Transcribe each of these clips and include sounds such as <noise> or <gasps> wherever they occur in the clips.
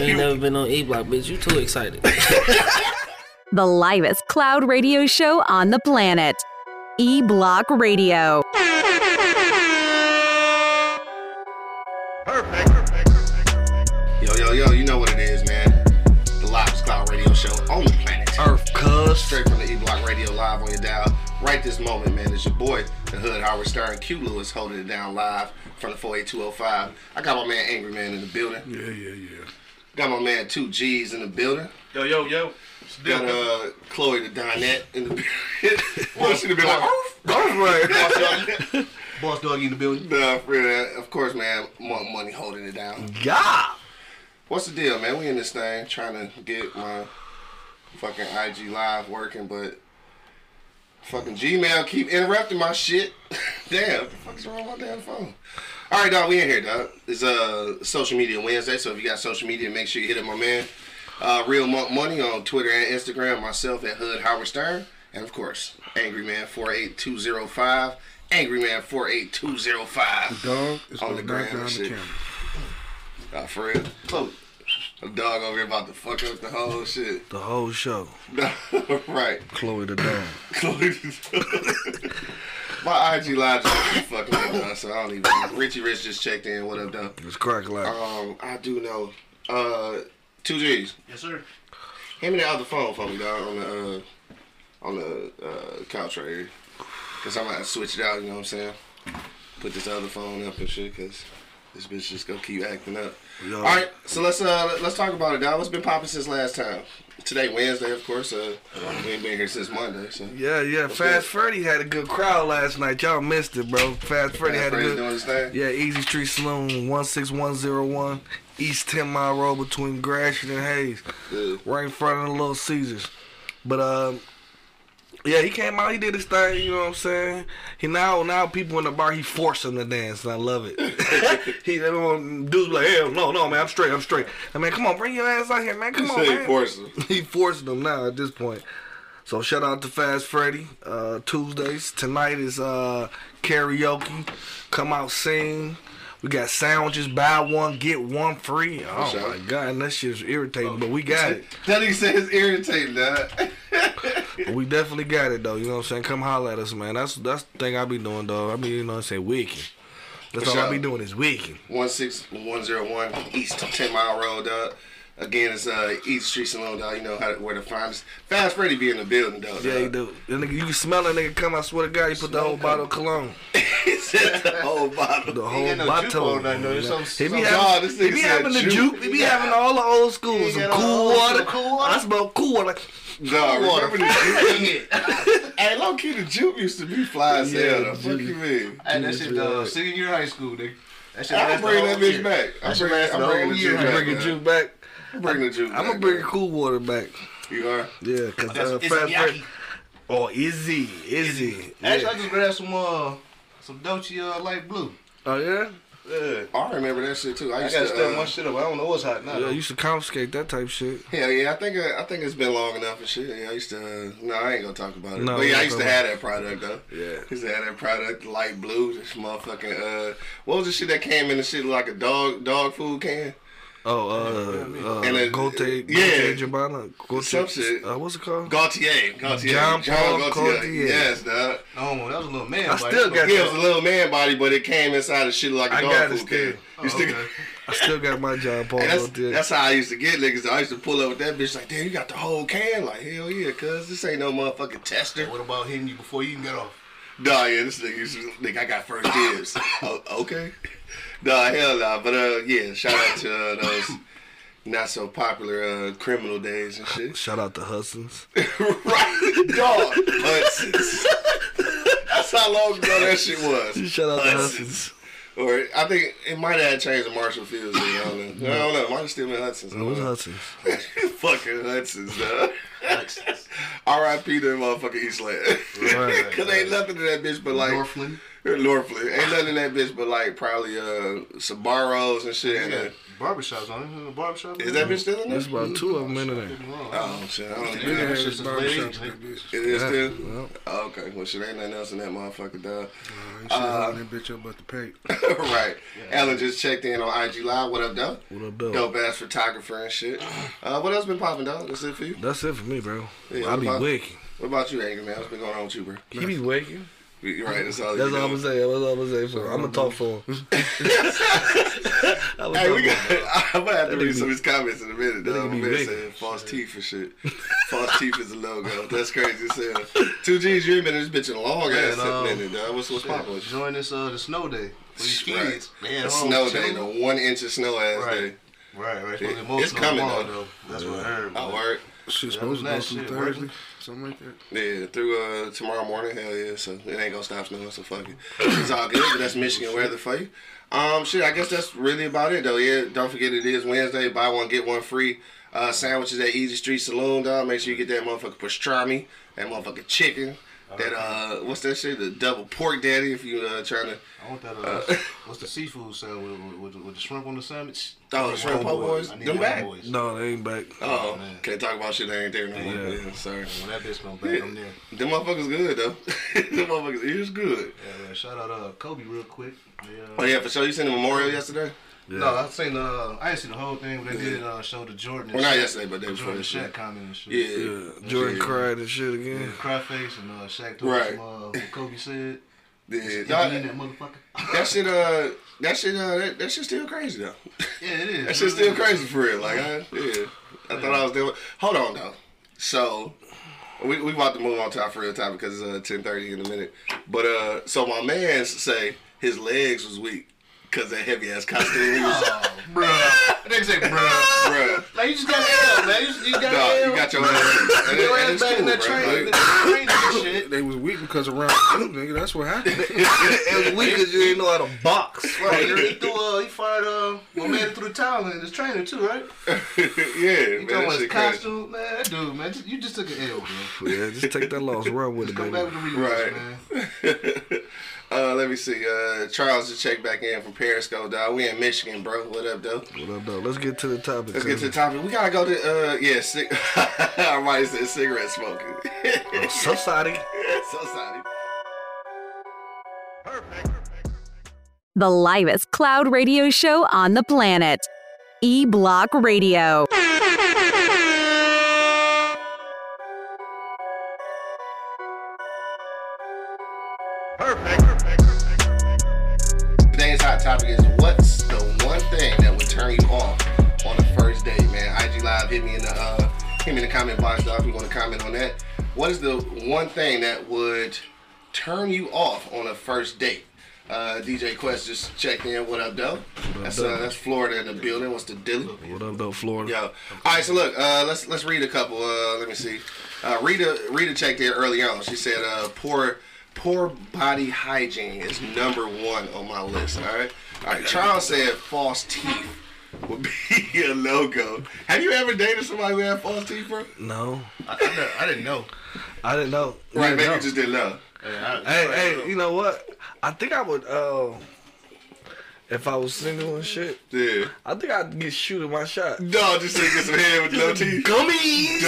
ain't never been on E Block, bitch. You too excited. <laughs> The livest cloud radio show on the planet. E Block Radio. Yo, yo, yo, you know what it is, man. The Live Cloud Radio Show on the planet. Earth, cuz. Straight from the E Block Radio live on your dial. Right this moment, man. It's your boy, the Hood Howard Stern, Q Lewis holding it down live from the 48205. I got my man Angry Man in the building. Yeah, yeah, yeah. Got my man Two G's in the building. Yo, yo, yo. Got uh, Chloe the Dinette in the <laughs> building. well, she'd have been like, "Oof." right. <laughs> Boss dog in the building. Nah, for real, of course, man. Monk Money holding it down. Yeah. What's the deal, man? We in this thing trying to get my fucking IG live working, but fucking Gmail keep interrupting my shit. <laughs> damn, what the fuck's wrong with my damn phone? All right, dog, we in here, dog. It's uh social media Wednesday, so if you got social media, make sure you hit up my man, uh, Real Monk Money on Twitter and Instagram. Myself at Hood Howard Stern, and of course, Angry Man four eight two zero five. Angry Man four eight two zero five. Dog, it's On on the the ground back down and the shit. camera. Uh, for real. Chloe. A dog over here about to fuck up the whole shit. The whole show. <laughs> right. Chloe the dog. <laughs> <laughs> My IG live just fucking up, so I don't even. Richie Rich just checked in. What up, done? It's crack like. Um, I do know. Uh, two G's. Yes, sir. Hand me the other phone for me, dog, on the uh, on the uh, couch right here. Cause I'm gonna switch it out. You know what I'm saying? Put this other phone up and shit. Cause this bitch just gonna keep acting up. Yo. All right, so let's uh let's talk about it, dog. What's been popping since last time? Today Wednesday, of course. Uh, we ain't been here since Monday, so. Yeah, yeah. What's Fast good? Freddy had a good crowd last night. Y'all missed it, bro. Fast Freddy Fast had a good. doing his thing. Yeah, Easy Street Saloon, 16101, East 10 Mile Road between Gratiot and Hayes, Good. right in front of the Little Caesars. But, um, yeah, he came out, he did his thing, you know what I'm saying? He now, now people in the bar, he forced them to dance, and I love it. <laughs> <laughs> he, they don't, dudes be like, hell, no, no, man, I'm straight, I'm straight. I mean, come on, bring your ass out here, man, come on, man. force him. <laughs> he forcing them now at this point. So shout out to Fast Freddy. Uh, Tuesdays tonight is uh, karaoke. Come out sing. We got sandwiches. Buy one get one free. Oh my god, and that shit's irritating, but we got it. That said it's irritating, dog. But we definitely got it though. You know what I'm saying? Come holler at us, man. That's that's the thing I be doing, dog. I be you know what I'm saying wicking. That's all I sure. be doing is wicking. One six one zero one East Ten Mile Road, dog. Again, it's uh Easy Street Saloon, dog. You know how where to find us. Fast Freddy be in the building, though. Yeah, you do. That nigga, you can smell that nigga come. I swear to God, he put the whole bottle of cologne. <laughs> he said the whole bottle. The whole got no juke bottle. on that, though. It's some- He be some- Dog, having, this he be said having the juke. juke. He be having all the old school. He Some cool the water. old cool water? I smell cool water. Dog, remember the juke? <laughs> Hey, hey, low key, the juke used to be fly as Yeah, hell. though. Fuck juke. you mean? that shit, uh, senior year high school, nigga. That shit I'm bringing that bitch back. I'm bringing, lasted I'm the bringing whole the year. juke back. Bring a man. juke back. I'm the juke I'm back. gonna bring a man. cool water back. You are? Yeah, cause That's- uh, it's Fat Miyagi. Fred. Oh, Issey, Issey. Actually, I just grabbed some, uh, some Dolce, uh, light blue. Oh yeah. Yeah. I remember that shit too. I I used gotta to. step Uh, my shit up. I don't know what's hot now. Yeah, though. you should confiscate that type shit. Yeah, yeah, I think uh, I think it's been long enough and shit. Yeah, I used to. Uh, no, I ain't gonna talk about it. No, but yeah, I used to have that product though. Yeah. I used to have that product, light blue. This motherfucking uh, what was the shit that came in the shit like a dog dog food can? Oh, uh, uh, And it- Gote, yeah. Gote Jabana, Gote, Some shit. Uh, what's it called? Gaultier, Gaultier, John Paul Gaultier. Yes, dog. No, that was a little man. I body. still got He was a little man body, but it came inside of shit like a I dog got it food still. can. Oh, You still okay. <laughs> I still got my John Paul And that's, Gaultier. that's how I used to get niggas. I used to pull up with that bitch like, damn, you got the whole can. Like, hell yeah, cuz this ain't no motherfucking tester. What about hitting you before you even get off? Nah, yeah, this nigga used to I got first dibs. <laughs> oh, okay. Nah, hell nah. But uh, yeah, shout out to uh, those not so popular uh, criminal days and shit. Shout out to Hudson's. <laughs> right, dog. Hudson's. That's how long ago that shit was. Shout out to Hudson's. Hudson's. Or I think it might have changed to Marshall Fields. I don't know. I don't know. It might have still been Hudson's. I It was know. Hudson's. <laughs> Fucking Hudson's, dog. <laughs> R.I.P. to motherfucking Eastland. Right. <laughs> Cause ain't nothing to that bitch but like Northland. Northland. Ain't nothing in that bitch but like probably uh Sbarros and shit. And, uh, barbershops on it. The barbershop. Is that bitch still in there? There's about two of them in there. Oh shit, I don't Yeah, know. that Yeah, shit's it's just barbershop, ladies. that bitch. It is Yeah, still. well. Oh, okay, well shit, ain't nothing else in that motherfucker, dog. You should hold that bitch up but the pay. <laughs> right. Ellen just checked in on IG Live. What up, though? What up, though? Dope ass photographer and shit. <sighs> Uh, what else been popping, dog? That's it for you. That's it for me, bro. Yeah, I what be about- waking. What about you, Angry Man? What's been going on with you, bro? He be waking. You're right. That's all. That's all I'm gonna say. That's all I'm gonna say for him. I'm gonna talk for him. Hey, we got. I'm gonna have to read some of his comments in a minute. nigga My man big. false teeth and shit. <laughs> false teeth is a logo. That's crazy hell. Two G's, you ain't been in this bitch in a long ass um, minute, dog. What's what's popping? Join this uh the snow day for Right. Man, The snow day, the one inch of snow ass Right. day. Right, right. Yeah, Supposed to be more it's coming, tomorrow, though. That's what I heard. Oh, man. word. Shit Yeah, supposed to go that through shit, Thursday. word. Something like that. Yeah, through uh tomorrow morning, hell yeah. So it ain't gonna stop snowing, so fuck it. It's all good, but that's Michigan weather for you. Um, shit, I guess that's really about it though. Yeah, don't forget it is Wednesday. Buy one get one free. Uh, sandwiches at Easy Street Saloon, dog. Make sure you get that motherfucker pastrami, that motherfucker chicken, that uh, what's that shit? The double pork daddy. If you uh trying to, I want that. Uh, <laughs> what's the seafood salad with, with, with, with the shrimp on the sandwich? Oh, I shrimp po' boy. boys? Them back? boys. No, they ain't back. oh, man. can't talk about shit that ain't there no more. Yeah. Yeah, sorry. When that bitch come back, I'm there. <laughs> Them motherfuckers good though. <laughs> Them motherfuckers is good. Yeah, man. Shout out uh Kobe real quick. They, uh, Oh yeah, for sure. You seen the memorial yesterday? No, I seen uh I didn't see the whole thing, but they did uh show the Jordan. and Well, not Shaq- yesterday, but they the before Jordan this shit. Shaq comment and shit. Yeah. Yeah, Jordan Yeah. cried and shit Yeah, again. cry face and uh Shaq told Right. some uh what Kobe said. Yeah, He dog, being that motherfucker. that shit, uh, that shit, uh, that, that shit still crazy though. Yeah, it is. <laughs> That shit's still crazy for real. Like, I, yeah, I thought I was doing. Hold on though. So, we we about to move on to our real topic because it's uh, ten thirty in a minute. But uh, so my man say his legs was weak because that heavy ass <laughs> costume. He was, Oh, bruh. They say, bruh. bruh. Like, you just got an L, man. You, just, you got No, L. you got your ass. And, it- Your and ass it's back in that train, Like, train and shit. They was weak because of round two, nigga. That's what happened. <laughs> it was weak because you didn't know how to box. Right, he, he threw, uh, he fired, uh, my man through the towel and his trainer too, right? <laughs> yeah, He man, talking that about his shit crazy. costume, man. That dude, man, just, you just took an L, bro. Yeah, just take that loss, run with it, Come baby. back with the rematch, Right. man. Uh, let me see. Uh, Charles just checked back in from Periscope, dog. We in Michigan, bro. What up, though? What up, though? Let's get to the topic. Let's get to the topic. We gotta go to uh yeah, cig- <laughs> I might say cigarette smoking. Society. so sorry. The livest cloud radio show on the planet. E Block Radio. One thing that would turn you off on a first date? Uh, DJ Quest just checked in. What up, though? That's uh, that's Florida in the building. What's the deal? What up, though, Florida? Yo. All right, so look, uh, let's let's read a couple. Uh, let me see. Uh, Rita Rita checked in early on. She said, uh, "Poor poor body hygiene is number one on my list." All right. All right. Charles said, "False teeth." Would be a no go. Have you ever dated somebody who had false teeth, bro? No, I, I, know- I didn't know. I didn't know. Right, Didn't maybe know. you just didn't know. I, Hey, hey, you know what? I think I would. Uh, if I was single and shit, Yeah. I think I'd get shooting my shot. No, just to get some head with no teeth. Gummies.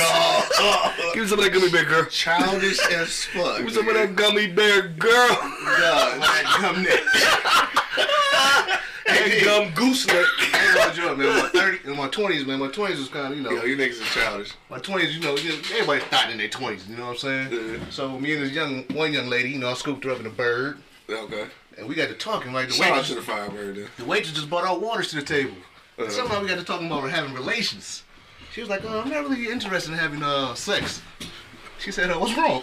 Dog. Give me some of that gummy bear, girl. Childish as fuck. Give me some of that gummy bear, girl. Dog. Come <laughs> next. That <laughs> gum gooseneck. Ain't gonna joke, man. In my 30, in my 20s, man. My 20s was kind of, you know. Yo, you niggas are childish. My twenties, you know, everybody's everybody thought in their twenties. You know what I'm saying? Yeah. So me and this young one young lady, you know, I scooped her up in a bird, Okay. and we got to talking. Like the Shout out waitress, to the Firebird, then. the waitress just brought out waters to the table. Uh-huh. Somehow we got to talking about having relations. She was like, "Oh, I'm not really interested in having uh sex." She said, uh, "What's wrong?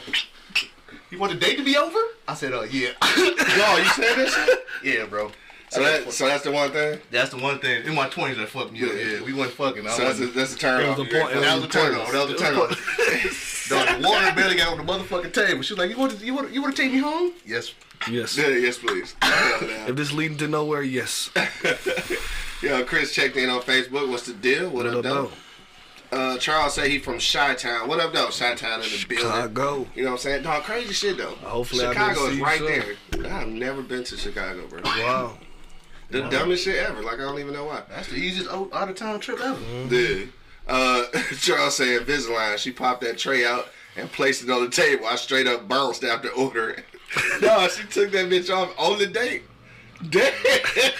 You want the date to be over?" I said, "Uh, yeah, <laughs> Yo, you said this <laughs> yeah, bro." So that so that's the one thing. That's the one thing in my twenties that fucked me up. Yeah. Yeah, we wasn't fucking. I So that's a, wasn't- that's a turn It off. was the point- that was a turn on. That was a turn on. Dog, <laughs> the water barely got on the motherfucking table. She was like, "You want to, you want, you want to take me home?" Yes. Yes. Yeah, yes, please. <laughs> If this leading to nowhere, yes. <laughs> Yo, Chris checked in on Facebook. What's the deal? What, up, though? Uh, Charles say he from Chi Town. What up, though? Chi Town in the building. Chicago. You know what I'm saying? Dog, crazy shit though. Hopefully I Chicago didn't is see right you there. I've never been to Chicago, bro. Wow. The dumbest shit ever. Like I don't even know why. That's the easiest out out of town trip ever. Dude. Uh, <laughs> Charles said Invisalign. She popped that tray out and placed it on the table. I straight up bounced after ordering. <laughs> no, she took that bitch off on the date. Damn. <laughs>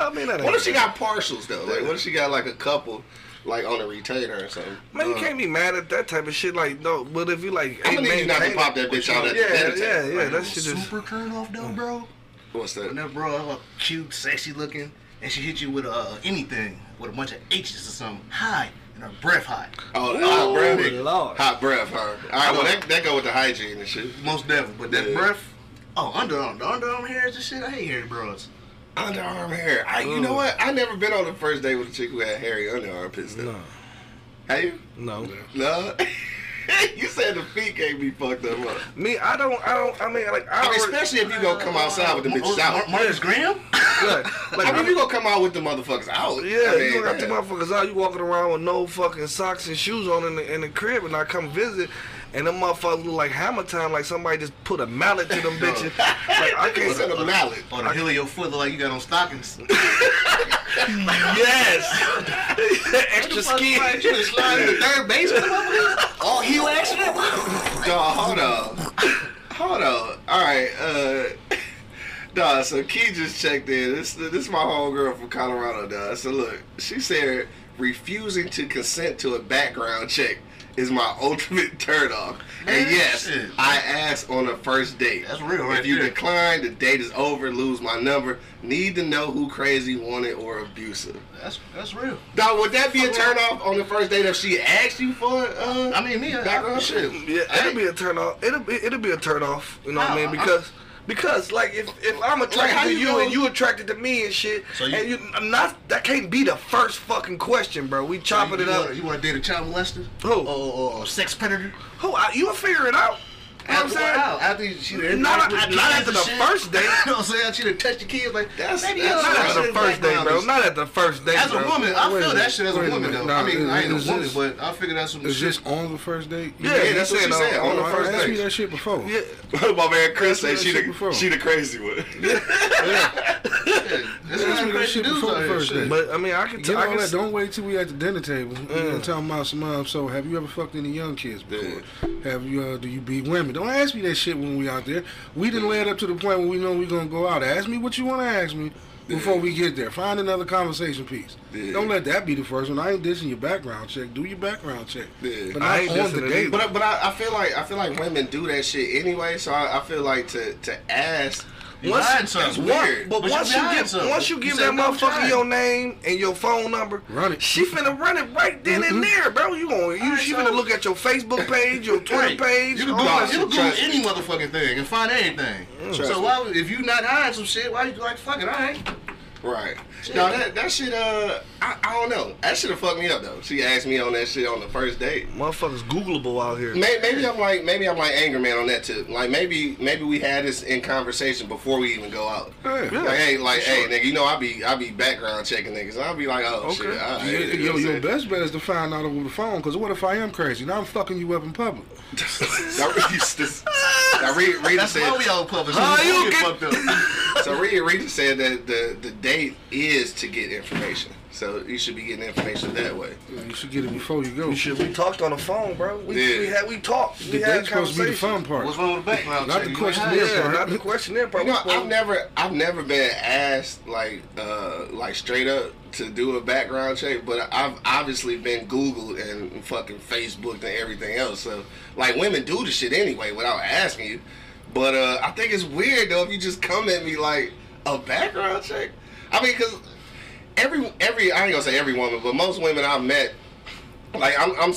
I mean, What if she got partials though? Like, what if she got like a couple, like on a retainer or something? Man, you can't be mad at that type of shit. Like, no, but if you like, I'm gonna need you not to pop that bitch out at the Yeah, yeah, table. yeah. That shit is. Super turn off though, bro. What's that? When that bro all cute, sexy looking, and she hit you with uh, anything with a bunch of H's or something, high, and her breath high. Oh, hot breath. Lord. Hot breath, huh? All right, well that, that go with the hygiene and shit. Most definitely, but that Yeah. breath. Oh, underarm, the underarm hairs and shit. I hate hairy bros. Underarm hair. I, you know what? I never been on the first date with a chick who had hairy underarmpits. Though. No, Have you? no. No. <laughs> <laughs> you said the feet can't be fucked up. Huh? Me, I don't, I don't. I mean, like, I, I mean, especially if you gonna come outside with the bitches out. Oh, Mar- Marcus Graham? Look, like, <laughs> I mean, if you gonna come out with the motherfuckers out. Yeah, I mean, you got the motherfuckers out. You walking around with no fucking socks and shoes on in the, in the crib, and I come visit, and them motherfuckers look like hammer time, like somebody just put a mallet to them <laughs> bitches. like I can't. said a mallet. On the heel of your foot look like you got on stockings. <laughs> Yes, <laughs> extra skin. You just slide in the third base with the motherfuckers? All heel action? Dog, hold on. Hold on. Alright, uh Dog, so Key just checked in. This this is my homegirl from Colorado, dog. So look, she said refusing to consent to a background check is my <laughs> ultimate turn off. And yes, shit. I asked on a first date. That's real right If you there. decline, the date is over, lose my number. Need to know who crazy, wanted, or abusive. That's that's real. Dog, would that be a turn off on the first date if she asked you for uh I mean, me, I, I, background shit. shit? Yeah, it'll be a turn off. It'll be it'll be a turn off. You know what I mean? How? Because because like if, if I'm attracted how to you you know- and you attracted to me and shit, So you- and you I'm not that can't be the first fucking question, bro. We chopping you, it up. Wanna, you want to date a child molester? Who? Or, or, or a sex predator? Who? I, you'll figure it out. You know what I'm saying? Wow, after she done Not- interacted not after the shit. firt date. <laughs> you know what I'm saying? She done touched the kids like That's- maybe that's Not that after the first date, bro. Not at the first date, As a bro. woman, I feel that shit as a woman minute. though. I Nah, mean, I ain't a woman, but I figure that's some Is shit. this on the first date? Yeah, Yeah, that's what said she on- said on the first I asked me that shit before. Yeah. <laughs> My man Chris said she what I said the she the crazy one. <laughs> This That's is what some that crazy shit before the first shit. date. But I mean, I can. Tell you know I can that, don't wait till we at the dinner table. You know, talking about some. Um, so, have you ever fucked any young kids before? Have you? Uh, do you beat women? Don't ask me that shit when we out there. We didn't lay it up to the point where we know we're gonna go out. Ask me what you want to ask me before we get there. Find another conversation piece. Yeah. Don't let that be the first one. I ain't dissing your background check. Do your background check. Yeah. But I ain't on the date. But but I, I feel like I feel like women do that shit anyway. So I, I feel like to to ask. You Once, hiding something. one- weird. but But you once you hiding give something. once you You give said that motherfucker try. your name and your phone number, Run it. she finna run it right then and there, bro. You going you she finna look at your Facebook page, your Twitter Right. page, You can all Google, you can. Google Trust any motherfucking thing and find anything. Mm. Trust so why, would- if you not hiding some shit, why you like fuck it? All right. Right. No, that that shit. Uh, I, I don't know. That should have fucked me up though. She asked me on that shit on the first date. Motherfuckers Googleable out here. Maybe, maybe I'm like maybe I'm like anger man on that too. Like maybe maybe we had this in conversation before we even go out. Yeah. Like hey, like hey, nigga, you know I be I be background checking niggas. I'll be like, oh shit, all right. Yeah, you know yo, your best bet is to find out over the phone. Cause what if I am crazy? Now I'm fucking you up in public. <laughs> <laughs> Now, <laughs> Regis- now, Re- Rita That's said, why we all public. How you get- fucked up. So Rita, Rita said that the the date is to get information. So you should be getting information that way. Yeah, You should get it before you go. We should we talked on the phone, bro. We, Yeah. we had we talked. The We had date's supposed to be the fun part. What's wrong with the background check? Not check? the You question ain't is- Yeah, not the questionnaire part. You know, We supposed- I've never, I've never been asked like, uh, like straight up to do a background check, but I've obviously been Googled and fucking Facebooked and everything else. So, like, women do the shit anyway without asking you. But uh, I think it's weird though if you just come at me like a background check. I mean, cause every every I ain't gonna say every woman, but most women I've met, like I'm I'm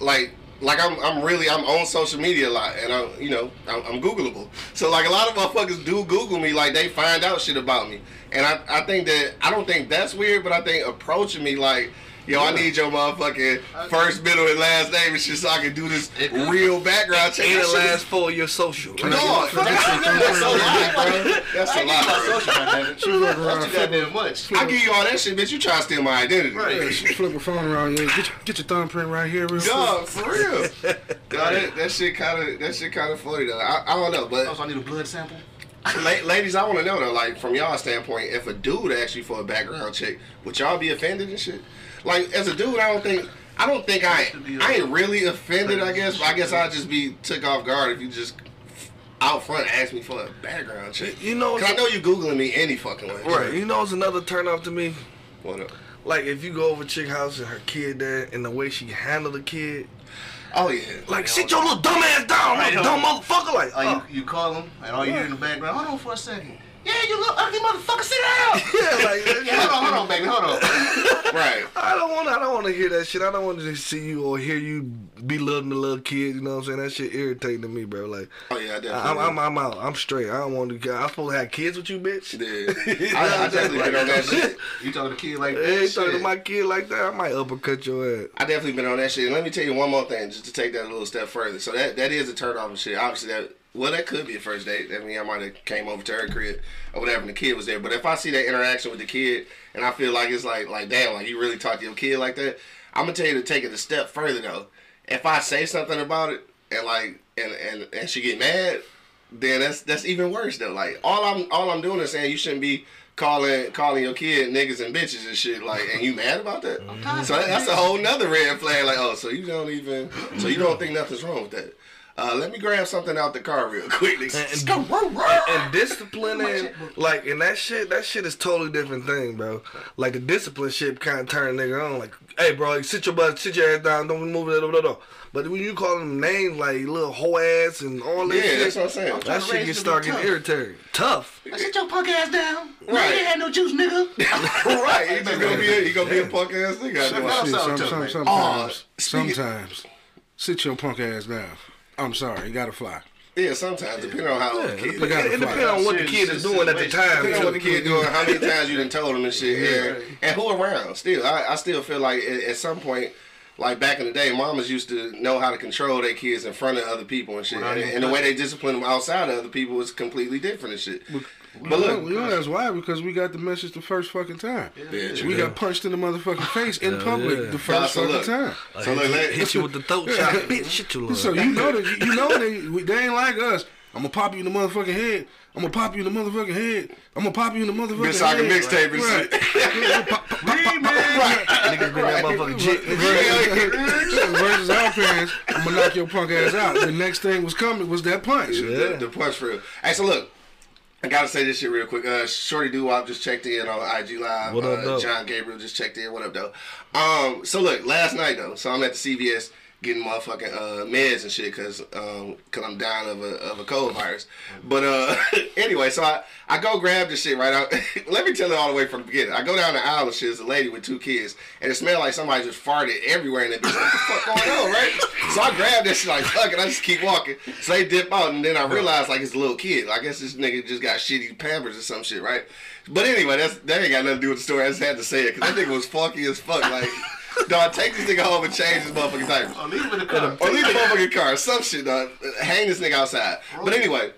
like like I'm I'm really I'm on social media a lot, and I'm you know I'm, I'm Googleable. So like a lot of motherfuckers do Google me, like they find out shit about me, and I I think that I don't think that's weird, but I think approaching me like. Yo, I need your motherfucking first, middle, and last name and shit so I can do this real background check. and the last four of your social. Dog, that's, that's a lot. That's a lot. That's too goddamn much. I give you all that shit, bitch. You try to steal my identity. Yeah, she flip her phone around. Yeah, get your, get your thumbprint right here, real quick. Dog, for real. <laughs> Dog, that, that shit kind of that shit kind of funny though. I, I don't know, but Also, I need a blood sample. La- ladies, I want to know though, like from y'all standpoint, if a dude asked you for a background check, would y'all be offended and shit? Like as a dude, I don't think. I don't think I I ain't really offended. I guess, but I guess I'd just be took off guard if you just out front asked me for a background check. You know, Cause I know you googling me any fucking way. right? You know, it's another turn off to me. What up? Like if you go over chick house and her kid there, and the way she handled the kid, Oh yeah. like sit your little dumb ass down, Right, little dumb motherfucker. Like, Like oh. you, oh. you call him, and all you hear in the background, hold on for a second. Yeah, you little ugly motherfucker, sit down. <laughs> yeah, like Yeah, hold on, hold on, baby, hold on. <laughs> Right. I don't want. I don't want to hear that shit. I don't want to see you or hear you belittling the little kids. You know what I'm saying? That shit irritating to me, bro. Like, Oh yeah, I definitely. I'm, I'm, I'm out. I'm straight. I don't want to. I'm supposed to have kids with you, bitch. Yeah. <laughs> I, I definitely been on that shit. You talking to a kid like that? talking to my kid like that, I might uppercut your ass. I definitely been on that shit. And let me tell you one more thing, just to take that a little step further. So that that is a turn off and shit. Obviously that well that could be a first date. I mean I might have came over to her crib or whatever and the kid was there. But if I see that interaction with the kid and I feel like it's like like damn, like you really talk to your kid like that, I'm gonna tell you to take it a step further though. If I say something about it and like and and, and she get mad, then that's that's even worse though. Like all I'm all I'm doing is saying you shouldn't be calling calling your kid niggas and bitches and shit. Like, and you mad about that? So that, that's a whole nother red flag. Like, oh, so you don't even so you don't think nothing's wrong with that? Uh, let me grab something out the car real quick. And, <laughs> and disciplining, like, and that shit, that shit is totally different thing, bro. Like the discipline shit kind of turn a nigga on. Like, hey, bro, sit your butt, sit your ass down, don't move it, blah, blah, blah. But when you call them names like little hoe ass and all that Yeah, shit, that's what I'm saying. that shit raise get to start be getting tough. irritating. Tough. Like, sit your punk ass down. Right. You ain't had no juice, nigga. <laughs> right, he just gonna be a, he gonna be a punk ass nigga. out there. Shit, some, Tough, sometimes, Oh, sometimes, sit your punk ass down. I'm sorry, you gotta fly. Yeah, sometimes depending on how old the kid. It, is. it fly. depends on what the kid is doing at the time. Depending on what the kid doing, how many times you done told him and shit, and, and who around. Still, I, I still feel like at, at some point, like back in the day, mamas used to know how to control their kids in front of other people and shit, and, and the way they discipline them outside of other people was completely different and shit. But Look, look, you know that's why because we got the message the first fucking time. Yeah, we got punched in the motherfucking face in public yeah. the first so fucking look, time. so look, let, Hit you with the throat <laughs> chop. Bitch, shit you little. So you know that you know they they ain't like us. I'm gonna pop you in the motherfucking head. I'm gonna pop you in the motherfucking head. I'm gonna pop you in the motherfucking Good Soccer head. mixtape and Right. shit. Niggas been that motherfucking jit. Versus our parents, I'm gonna knock your punk ass out. The next thing was coming was that punch. the, the punch for real. Hey, so look, I gotta say this shit real quick. Uh, Shorty Doo Wop just checked in on IG Live. What up, uh? John Gabriel just checked in. What up, though? Um, so look, last night though, so I'm at the CVS getting motherfucking uh, meds and shit because um, cause I'm dying of a of a cold virus. But uh, <laughs> anyway, so I, I go grab this shit right out. <laughs> Let me tell it all the way from the beginning. I go down the aisle and shit. It's a lady with two kids, and it smelled like somebody just farted everywhere in that bitch. What the fuck going on, right? So I grab this shit like fuck it. I just keep walking. So they dip out, and then I realize like it's a little kid. I guess this nigga just got shitty pampers or some shit, right? But anyway, that's that ain't got nothing to do with the story. I just had to say it because that nigga was funky as fuck. Like, dog, take this nigga home and change this motherfucking diaper. Oh, leave him in the car. Or leave the motherfucking car. Some shit, dog. Hang this nigga outside. But anyway,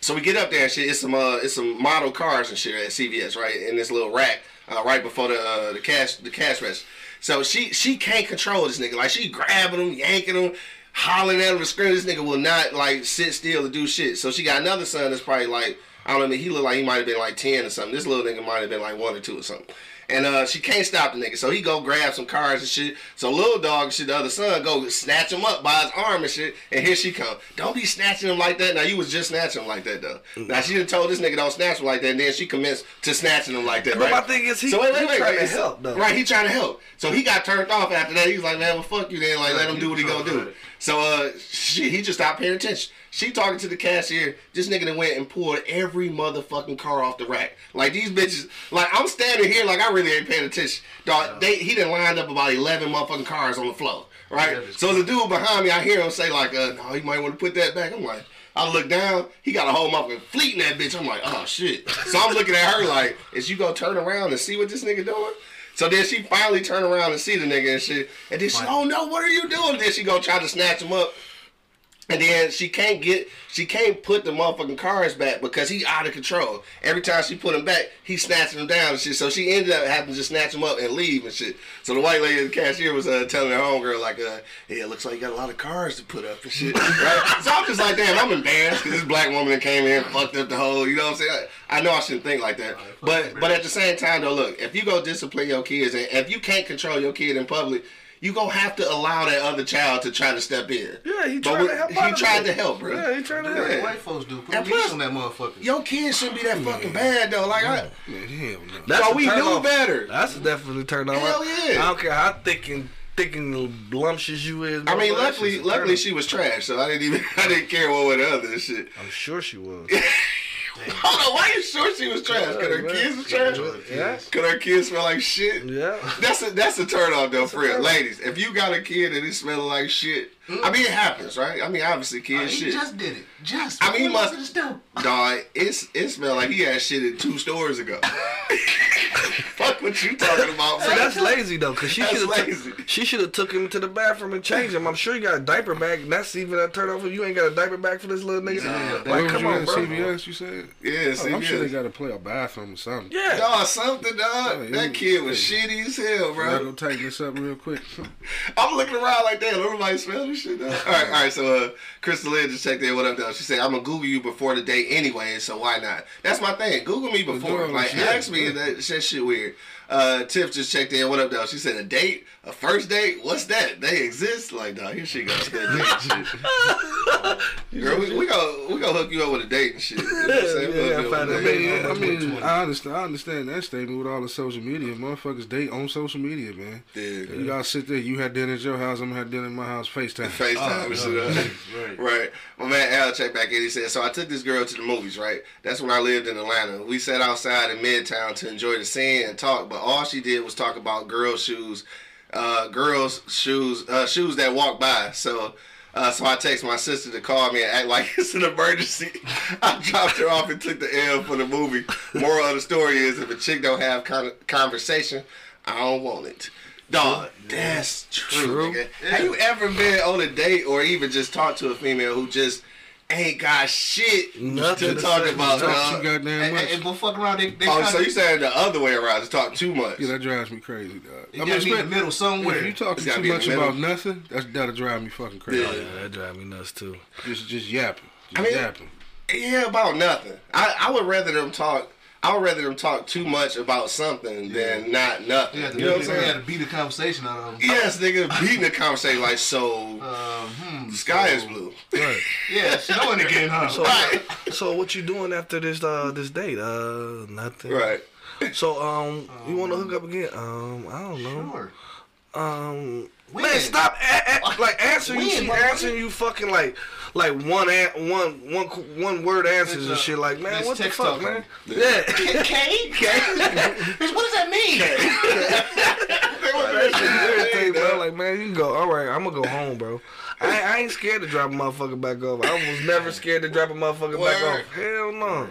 so we get up there and shit. It's some uh, it's some model cars and shit at CVS, right? In this little rack, uh, right before the uh, the cash the cash register. So she she can't control this nigga. Like she grabbing him, yanking him, hollering at him, screaming. This nigga will not like sit still to do shit. So she got another son that's probably like I don't know. He looked like he might have been like ten or something. This little nigga might have been like one or two or something. And uh, she can't stop the nigga, so he go grab some cars and shit. So little dog and shit, the other son go snatch him up by his arm and shit. And here she come. Don't be snatching him like that. Now you was just snatching him like that though. Now she done told this nigga don't snatch him like that. And then she commenced to snatching him like that. But right? my thing is he- so wait, wait, he wait, trying wait. to help, though. Right, he trying to help. So he got turned off after that. He was like, man, well fuck you then. Like let him do what he gonna do. So uh, she, he just stopped paying attention. She talking to the cashier. This nigga done went and pulled every motherfucking car off the rack. Like these bitches. Like I'm standing here, like I really ain't paying attention. Dog, they he done lined up about eleven motherfucking cars on the floor. Right. So the dude behind me, I hear him say like, uh, no, you might want to put that back. I'm like. I look down, he got a whole motherfucking fleet in that bitch. I'm like, oh shit. So I'm looking at her like, is you gonna turn around and see what this nigga doing? So then she finally turn around and see the nigga and shit. And then she, oh no, what are you doing? Then she go try to snatch him up. And then she can't get, she can't put the motherfucking cars back because he out of control. Every time she put him back, he snatching them down and shit. So she ended up having to just snatch him up and leave and shit. So the white lady, the cashier, was uh, telling her homegirl like, uh, "Yeah, it looks like you got a lot of cars to put up and shit." <laughs> right? So I'm just like, damn, I'm embarrassed because this black woman that came in and fucked up the whole. You know what I'm saying? I, I know I shouldn't think like that, but but at the same time though, look, if you go discipline your kids and if you can't control your kid in public. You gonna have to allow that other child to try to step in. Yeah, he tried we- to help. He out tried to help, bro. Yeah, he tried to help. the white folks do. Put And police plus- on that motherfucker. Your kids shouldn't be that fucking bad though. Like, I, Man, hell no. That's so we turn knew off. better. That's a definitely turned on. Hell yeah. I don't care how thick and thick and lumptious you is. I mean, luckily, luckily she was trash, so I didn't even, <laughs> I didn't care one way or the other and shit. I'm sure she was. <laughs> Hold on, why are you sure she was trash? Cause her man. kids was trash. Yeah. Cause her kids smell like shit. Yeah. That's a that's a turn off though, for real. Ladies, if you got a kid and it's smelling like shit, I mean it happens, right? I mean obviously Uh, kids he shit. just did it. Just. I mean, he What must- was it? Dog, it's it smelled like he had shit in two stores ago. <laughs> Fuck what you talking about, See, man. that's lazy though, cause she should have lazy. she should have took him to the bathroom and changed him. I'm sure you got a diaper bag. and That's even a turn off if you ain't got a diaper bag for this little nigga. Yeah, Where like, come you on, at, bro. CVS, you said? Yeah, Oh, I'm sure they got to play a bathroom or something. Yeah. Dog, something, dog. Yeah, that kid was shitty as hell, bro. I bro. go tighten this up real quick. <laughs> I'm looking around like that. Everybody smell this shit. Though. All right, all right. So, uh, Crystal Lynn just checked in. What up, though? She said, "I'm gonna Google you before the date anyway, so why not?" That's my thing. Google me before. doing Like, ask me. That, that shit weird. Uh, Tiff just checked in. What up, though? She said, "A date, a first date. What's that? They exist." Like, nah, here she goes. That date shit. <laughs> Girl, we, we go we gonna hook you up with a date and shit. You know I'm? Yeah, yeah, hook you up I with a find date. it I mean, I mean, I understand. I understand that statement with all the social media. Motherfuckers date on social media, man. Yeah. You gotta sit there. You had dinner at your house. I'm gonna have dinner at my house. FaceTime. <laughs> FaceTime and shit. uh, Right. Right. My man Al checked back in. He said, So I took this girl to the movies, right? That's when I lived in Atlanta. We sat outside in Midtown to enjoy the scene and talk, but all she did was talk about girls' shoes, uh, girls' shoes, uh, shoes that walk by. So. Uh, so I text my sister to call me and act like <laughs> it's an emergency. <laughs> I dropped her off and took the L for the movie. Moral of the story is if a chick don't have con- conversation, I don't want it. Dog, that's true. True. Have you ever been on a date or even just talked to a female who just ain't got shit Nothing to to talk about? Talk dog? too goddamn And, much. and, and go fuck around. They, they Oh, so you saying the other way around? to talk too much. Yeah, that drives me crazy, dog. You gotta be in the middle somewhere. If you talking too much about nothing, that's that'll drive me fucking crazy. Yeah. Oh, yeah, that drive me nuts too. Just just yapping. Just I mean- yapping. Yeah, about nothing. I, I would rather them talk. I would rather them talk too much about something than not nothing. You you know what I'm you had to beat the conversation out of them. Yes, nigga, beating the conversation like so. Um, hmm. The sky is blue. Right. <laughs> Yeah, it's snowing again, huh? So, Right. so what you doing after this uh this date? Uh, nothing. Right. So um, you want to hook up again? Um, I don't know. sure. Um, When? man, stop a- a- like answering you. She answering you fucking like like one an- one one one word answers It's, and uh, shit. Like man, what the fuck, talking. man? Yeah. <laughs> K? Bitch, what does that mean? Everything, bro. Like man, you can go. All right, I'm gonna go home, bro. I, I ain't scared to drop a motherfucker back off. I was never scared to drop a motherfucker back off. Hell no.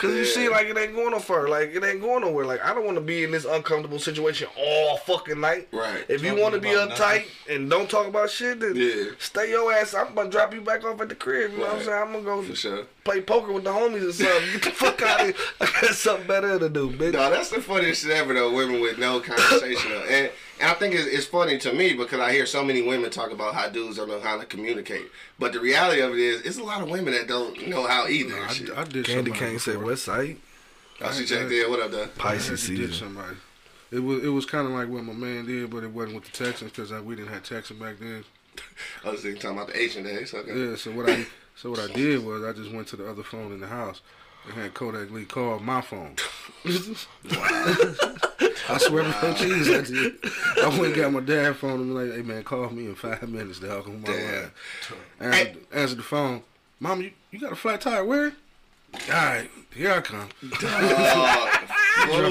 Cause you see, like it ain't going no further. Like it ain't going nowhere. Like I don't want to be in this uncomfortable situation all fucking night. Right. If you want to be uptight and don't talk about shit, then Yeah. stay your ass. I'm gonna drop you back off at the crib. You know what I'm saying? I'm gonna go For sure. play poker with the homies or something. Get the fuck out of here. <laughs> I got something better to do, bitch. No, that's the funniest shit ever though. Women with no conversation, and and I think it's, it's funny to me because I hear so many women talk about how dudes don't know how to communicate. But the reality of it is, it's a lot of women that don't know how either. and shit. I, I did Candy somebody Cane said, before. "What site? Oh, she checked in. What up, though? Pisces actually did season." somebody. It was it was kind of like what my man did, but it wasn't with the Texans because uh, we didn't have Texans back then. I was thinking talking about the Asian days. Okay. Yeah, so what I so what I did was I just went to the other phone in the house and had Kodak Lee call my phone. <laughs> I swear before Jesus, I did. I went and got my dad phone and be like, "Hey man, call me in five minutes, dog." On my Damn. line. Answer, answer the phone. Mom, you, you got a flat tire? Where? All right, here I come. <laughs> Drop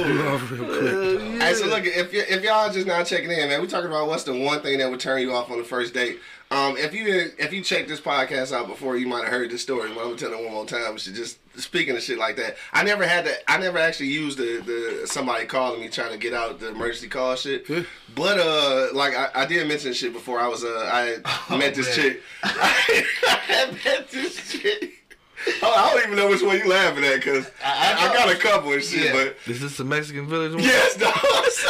you off real quick. Hey, so look, if y- if y'all just now checking in, man, we talking about what's the one thing that would turn you off on the first date. Um, if you if you check this podcast out before, you might have heard this story. But I'm gonna tell it one more time. You should just speaking of shit like that, I never had to. I never actually used the, the somebody calling me trying to get out the emergency call shit. But uh, like I, I did mention shit before. I was uh, I had <laughs> met this man. chick. <laughs> I, had met this chick. Oh, I don't even know which one you laughing at because I, I I, got a couple and shit, Yeah. but. Is this the Mexican village? one? Yes, dog. So,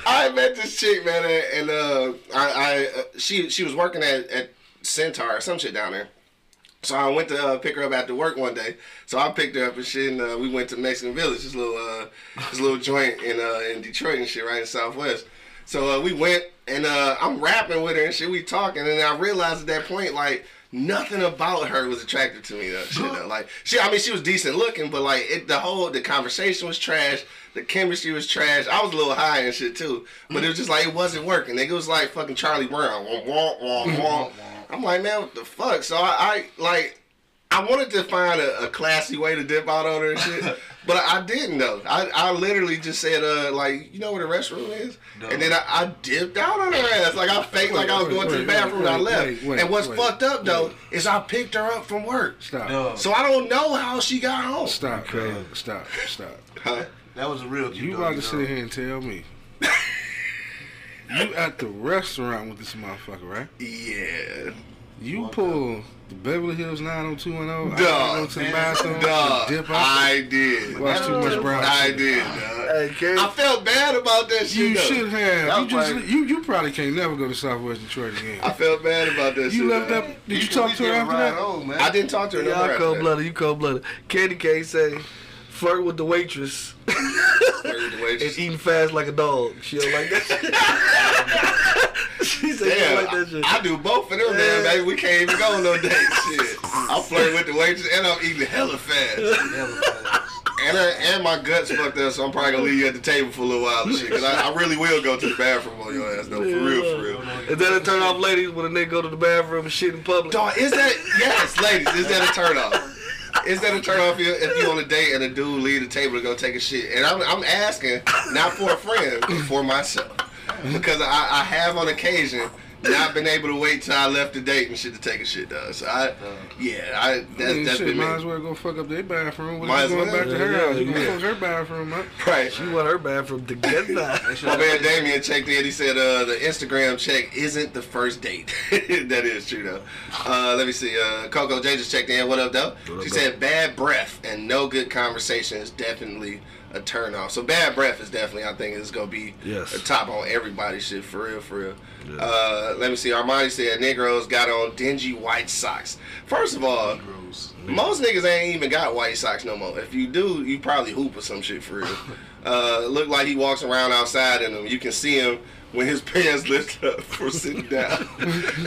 <laughs> I met this chick, man, and uh, I, I uh, she she was working at at Centaur or some shit down there. So I went to uh, pick her up after work one day. So I picked her up and shit, and uh, we went to Mexican Village, this little uh, this little joint in uh, in Detroit and shit, right in Southwest. So uh, we went, and uh, I'm rapping with her and shit. We talking, and I realized at that point, like nothing about her was attractive to me. Though, shit, though. <gasps> Like she, I mean, she was decent looking, but like it, the whole the conversation was trash. The chemistry was trash. I was a little high and shit too, but it was just like it wasn't working. Nigga, it was like fucking Charlie Brown. Wah, wah, wah, wah. I'm like, man, what the fuck? So I, I like. I wanted to find a, a classy way to dip out on her and shit, <laughs> but I didn't though. I, I literally just said, uh, like, you know where the restroom is? And then I, I dipped out on her ass. Like, I faked like I was Wait, going to the wait, bathroom and I left. wait, wait, and what's wait, fucked up though wait. is I picked her up from work. Stop. No. So I don't know how she got home. Stop. man. Stop. Stop. Huh? That was a real cute You dog, about to know. sit here and tell me <laughs> you at the restaurant with this motherfucker, right? Yeah. You pull the Beverly Hills 90210 Dog. I go to the bathroom, Dog, dip out, I did. watch too much brown. I did, dog. Hey, I felt bad about that shit. You though. should have. That You just like- you you probably can't never go to Southwest Detroit again. I felt bad about that shit. You left dog. up. Did you talk to her after that? Home, man. I didn't talk to her no more Y'all after cold blooded. You cold blooded. Candy K say, flirt with the waitress Flirt the waitress. and eating fast like a dog. She don't like that shit. <laughs> she said Damn, like that shit. I, I do both of them, man, baby. We can't even go on no date. Shit. I'm <laughs> flirting with the waitress and I'm eating hella fast. And, I, and my guts fucked up, so I'm probably gonna leave you at the table for a little while shit. Cause I, I really will go to the bathroom on your ass, though. For real, for real. Is that a turn off, ladies, when a nigga go to the bathroom and shit in public? Dog, is that, yes, ladies, is that a turn off? Is that a turn off if you on a date and a dude leave the table to go take a shit? And I'm, I'm asking, not for a friend, for myself. Because I, I have on occasion not been able to wait till I left the date and shit to take a shit, dog. So I, yeah, I, I that's, mean, that's shit, been might as well go fuck up their bathroom. What Might as you going well. back to her Yeah, house? You gonna yeah. fuck her bathroom up? Right. She want her bathroom to together. <laughs> My man Damien checked in. He said uh, the Instagram check isn't the first date. <laughs> that is true though. Uh, let me see. Uh, Coco J just checked in. What up though? What she up, said bad breath and no good conversation is definitely a turn off. So bad breath is definitely I think is gonna be Yes. a top on everybody's shit for real, for real. Yeah. Uh, let me see. Armani said Negroes got on dingy white socks. First of all. Most niggas ain't even got white socks no more. If you do, you probably hoop or some shit for real. <laughs> Uh, look like he walks around outside in them. You can see him when his pants lift up for sitting down. <laughs>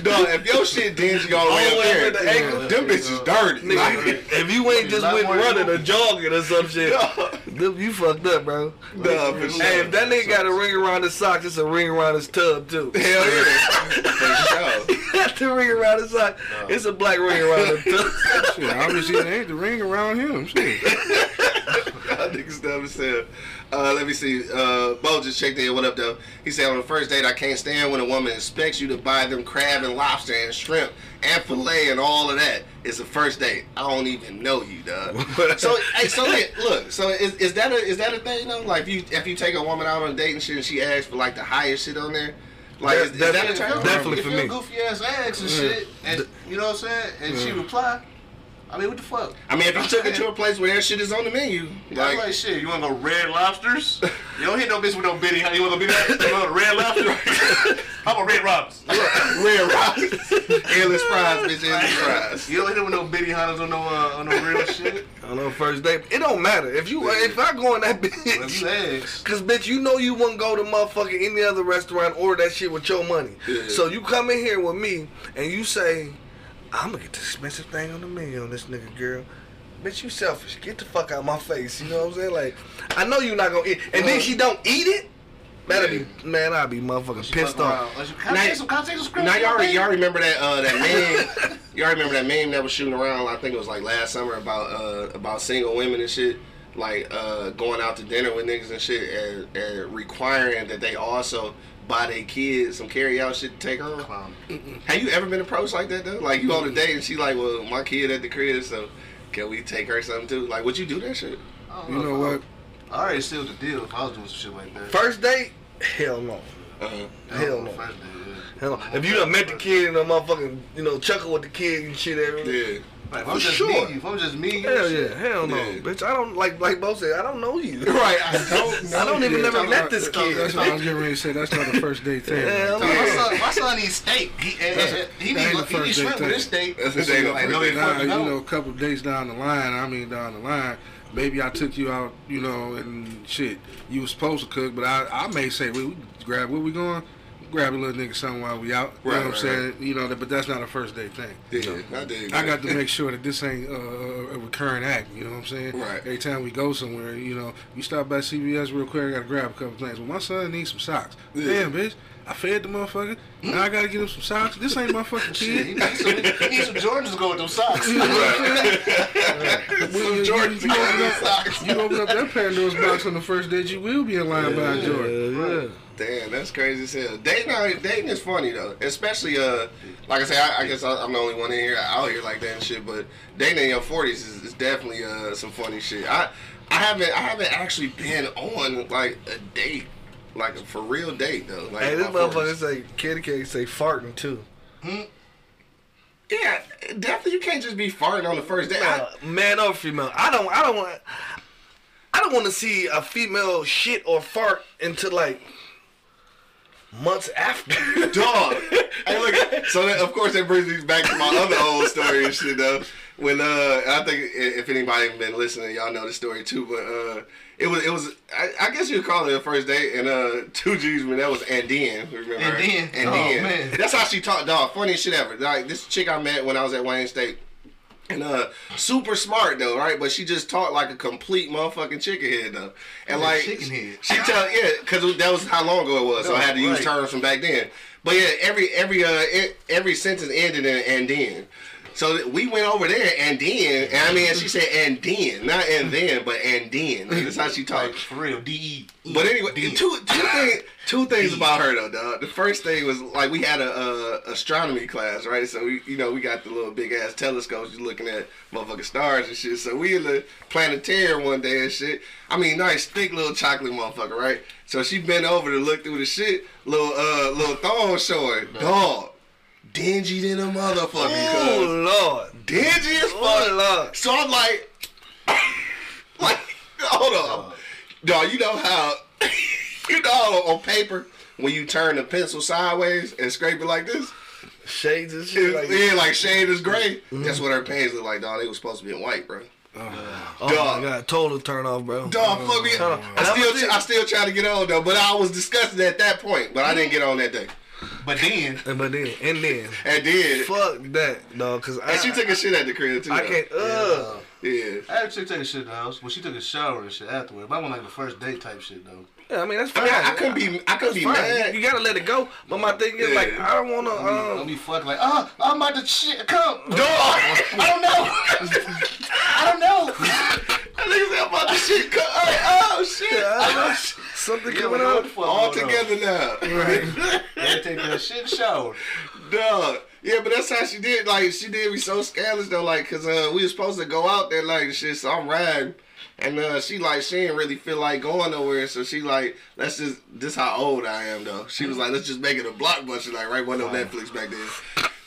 Dog, if your shit dingy all the way All the way up up there, the ankle. them bitches dirty. Nigga, Like, if you ain't just Lot went running or jogging or some shit, Dog. them- you fucked up, bro. Dog, for sure. Hey, if that nigga got a ring around his socks, it's a ring around his tub too. Hell yeah. <laughs> for sure. Got the ring around his sock. It's a black ring around his <laughs> tub. Shit, obviously it ain't the ring around him. Shit. Y'all niggas dumb as hell. Uh, let me see. Uh, Bo just checked in. What up, though? He said on the first date, I can't stand when a woman expects you to buy them crab and lobster and shrimp and fillet and all of that. It's a first date. I don't even know you, dog. <laughs> so, hey, so look. So is, is that a is that a thing though? Like, if you if you take a woman out on a date and shit, and she asks for like the highest shit on there, like, is, is that a Definitely- turn? definitely if for me. goofy ass ass and shit, and you know what I'm saying, and she reply, I mean, what the fuck? I mean, if you took it to a place where that shit is on the menu, Like, like, like shit, you wanna go red lobsters? you don't hit no bitch with no bitty. You wanna go bitty? You want a red lobster? <laughs> How about red robins? <laughs> red rice, endless fries, bitch, endless fries. You don't hit them with no bitty hunters on no uh, on no real <laughs> shit. On the first date, it don't matter if you if I go in that bitch. Cause bitch, you know you wouldn't go to motherfucking any other restaurant order that shit with your money. Yeah. So you come in here with me and you say, I'm gonna get the expensive thing on the menu on this nigga girl. Bitch, you selfish. Get the fuck out of my face. You know what I'm saying? Like, I know you're not gonna eat, and then she don't eat it. That'll be man. I'll be motherfucking pissed off. Can I take some? Can I take some? Now y'all, y'all remember that uh, that <laughs> meme? y'all remember that meme that was shooting around? I think it was like last summer about uh, about single women and shit, like uh, going out to dinner with niggas and shit, and, and requiring that they also buy their kids some carry out shit to take home. Have you ever been approached like that though? Like you on a date and she like, well, my kid at the crib, so Can we take her something too? Like, would you do that shit? I don't You know what? I already sealed the deal if I was doing some shit like that. First date? Hell no. Uh-huh. Hell no. First day, yeah. Hell no. If you done met the kid and a motherfucking, you know, chuckle with the kid and shit, every Yeah. Like, if For I'm just sure. me, if I'm just me, Hell shit, yeah, hell no, Yeah. bitch. I don't like like Bo said. I don't know you. <laughs> Right. I <laughs> don't. I don't even never talk met about- this That's kid. what I was getting ready to say. That's not a first date thing. Hell My no. son, my son eats steak. He, and, and, and he be, that ain't the he be first shrimp date with his steak. That's the day Like, no, date. Nah, you know, a couple days down the line, I mean down the line, maybe I took you out, you know, and shit, you was supposed to cook, but I, I may say, we, we grab, where we going? Grab a little nigga something while we out. You Right, know what I'm right, saying? You know, but that's not a first date thing. Yeah, I did. I got to make <laughs> sure that this ain't uh, a recurring act. You know what I'm saying? Right. Every time we go somewhere, you know, you stop by CVS real quick. I gotta grab a couple things. Well, my son needs some socks. Yeah. Damn, bitch. I fed the motherfucker. Now I gotta get him some socks. This ain't my fucking <laughs> Shit, he kid. needs some, he needs some <laughs> Jordans to go with them socks. You know I'm? When you, Jordans you, you, open up, socks. you open up that Pandora's box on the first date, you will be in line by a Jordan. Yeah, yeah. Damn, that's crazy as hell. Dating, dating is funny though, especially uh, like I say, I, I guess I, I'm the only one in here out here like that and shit. But dating in your 40s is, is definitely uh some funny shit. I I haven't I haven't actually been on like a date, like a for real date though. Like Hey, this in my 40s. motherfucker say kitty cake say farting too. Hmm? Yeah, definitely you can't just be farting on the first date. I- Uh, man or female. I don't. I don't want. I don't want to see a female shit or fart until like months after. <laughs> dog. hey, look. So that, of course that brings me back to my other old story and shit though. When uh, I think if anybody been listening, y'all know the story too. But uh, it was it was I, I guess you would call it a first date. And uh, two G's when that was Andean. Remember? her? Andean? Oh, Andean. man. That's how she talked, dog. Funniest shit ever. Like this chick I met when I was at Wayne State. And uh, super smart though, right? But she just talked like a complete motherfucking chicken head though, and Yeah, like chicken head. she tell yeah, because that was how long ago it was, so I had to use Right. terms from back then. But yeah, every every uh every sentence ended in and then. So we went over there and then, and I mean, she said and then, not and then, but and then. Like, that's how she Like, talked. for real, D E. But anyway, two two things two things about her though, dog. The first thing was like we had a, uh astronomy class, right? So we you know we got the little big ass telescopes, you looking at motherfucking stars and shit. So we in the planetarium one day and shit. I mean, nice thick little chocolate motherfucker, right? So she bent over to look through the shit, little uh little thong showing, dog. Dingy than a motherfucker. oh cuz. lord. Dingy as fuck. Oh lord. So I'm like, like, hold on, dog. You know how, <laughs> you know on paper when you turn the pencil sideways and scrape it like this, Shades and shit. Like, yeah, like shade is gray. Mm-hmm. That's what her pants look like, dog. They was supposed to be in white, bro. oh, oh dog. my god, total turn off, bro. Dog, oh, fuck me. Hold. I still, I still try to get on though, but I was disgusted at that point. But I didn't get on that day. But then, <laughs> And but then and then. And then, Fuck that, dog. Cause I, and she took a shit at the crib too. I though. can't. Ugh. Yeah. I had a chick take a shit in the house. Well, she took a shower and shit afterward. But I went like the first date type shit though. Yeah, I mean that's I fine. mean, I, I couldn't be, I couldn't be Fine. mad. You, you gotta let it go. But my thing is like I don't wanna. Don't Um, be fucking like, oh, I'm about to shit. Come, Dog. <laughs> I don't know. <laughs> I don't know. That nigga said about the shit. cut. Oh, shit. something You coming don't know what up. the fuck All on. together now. <laughs> Right. They take that shit shower. Dog. Yeah, but that's how she did. Like, she did me so scandalous, though. Like, because uh, we was supposed to go out there, like, and shit. So I'm riding. And uh, she, like, she didn't really feel like going nowhere. So she, like, let's just, this how old I am, though. She was like, let's just make it a blockbuster, like, right? Wasn't no Netflix back then.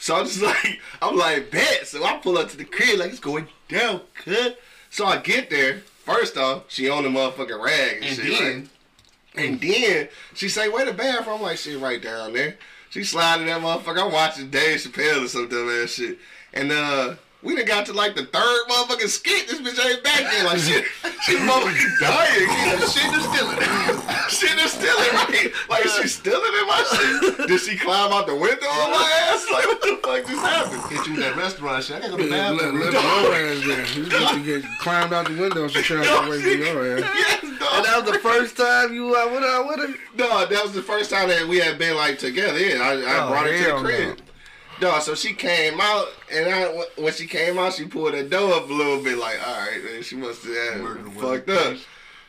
So I'm just <laughs> like, I'm like, bet. So I pull up to the crib, like, it's going down, cut. So I get there. First off, she on the motherfucking rag and, And shit. then, And then she say, where the bathroom? I'm like, shit, right down there. She sliding that motherfucker. I'm watching Dave Chappelle or some dumb ass shit. And uh, we done got to like the third motherfucking skit. This bitch ain't back there. Like shit, she <laughs> motherfucking dying. Shit is stealing. <laughs> shit is stealing, right? Like she stealing in my shit. Did she climb out the window on my ass? Like what the fuck just happened? hit you in that restaurant shit. I gotta go to the Let, let, bathroom. let your ass there. You need to get climbed out the window so trying to wait for your ass. Yes, And that was the first time you out with her. With her. No, that was the first time that we had been like together. Yeah, I, I Oh, brought her to hell the crib. No, so she came out, and I when she came out, she pulled her door up a little bit, like, all right, man, she must have Murder fucked up.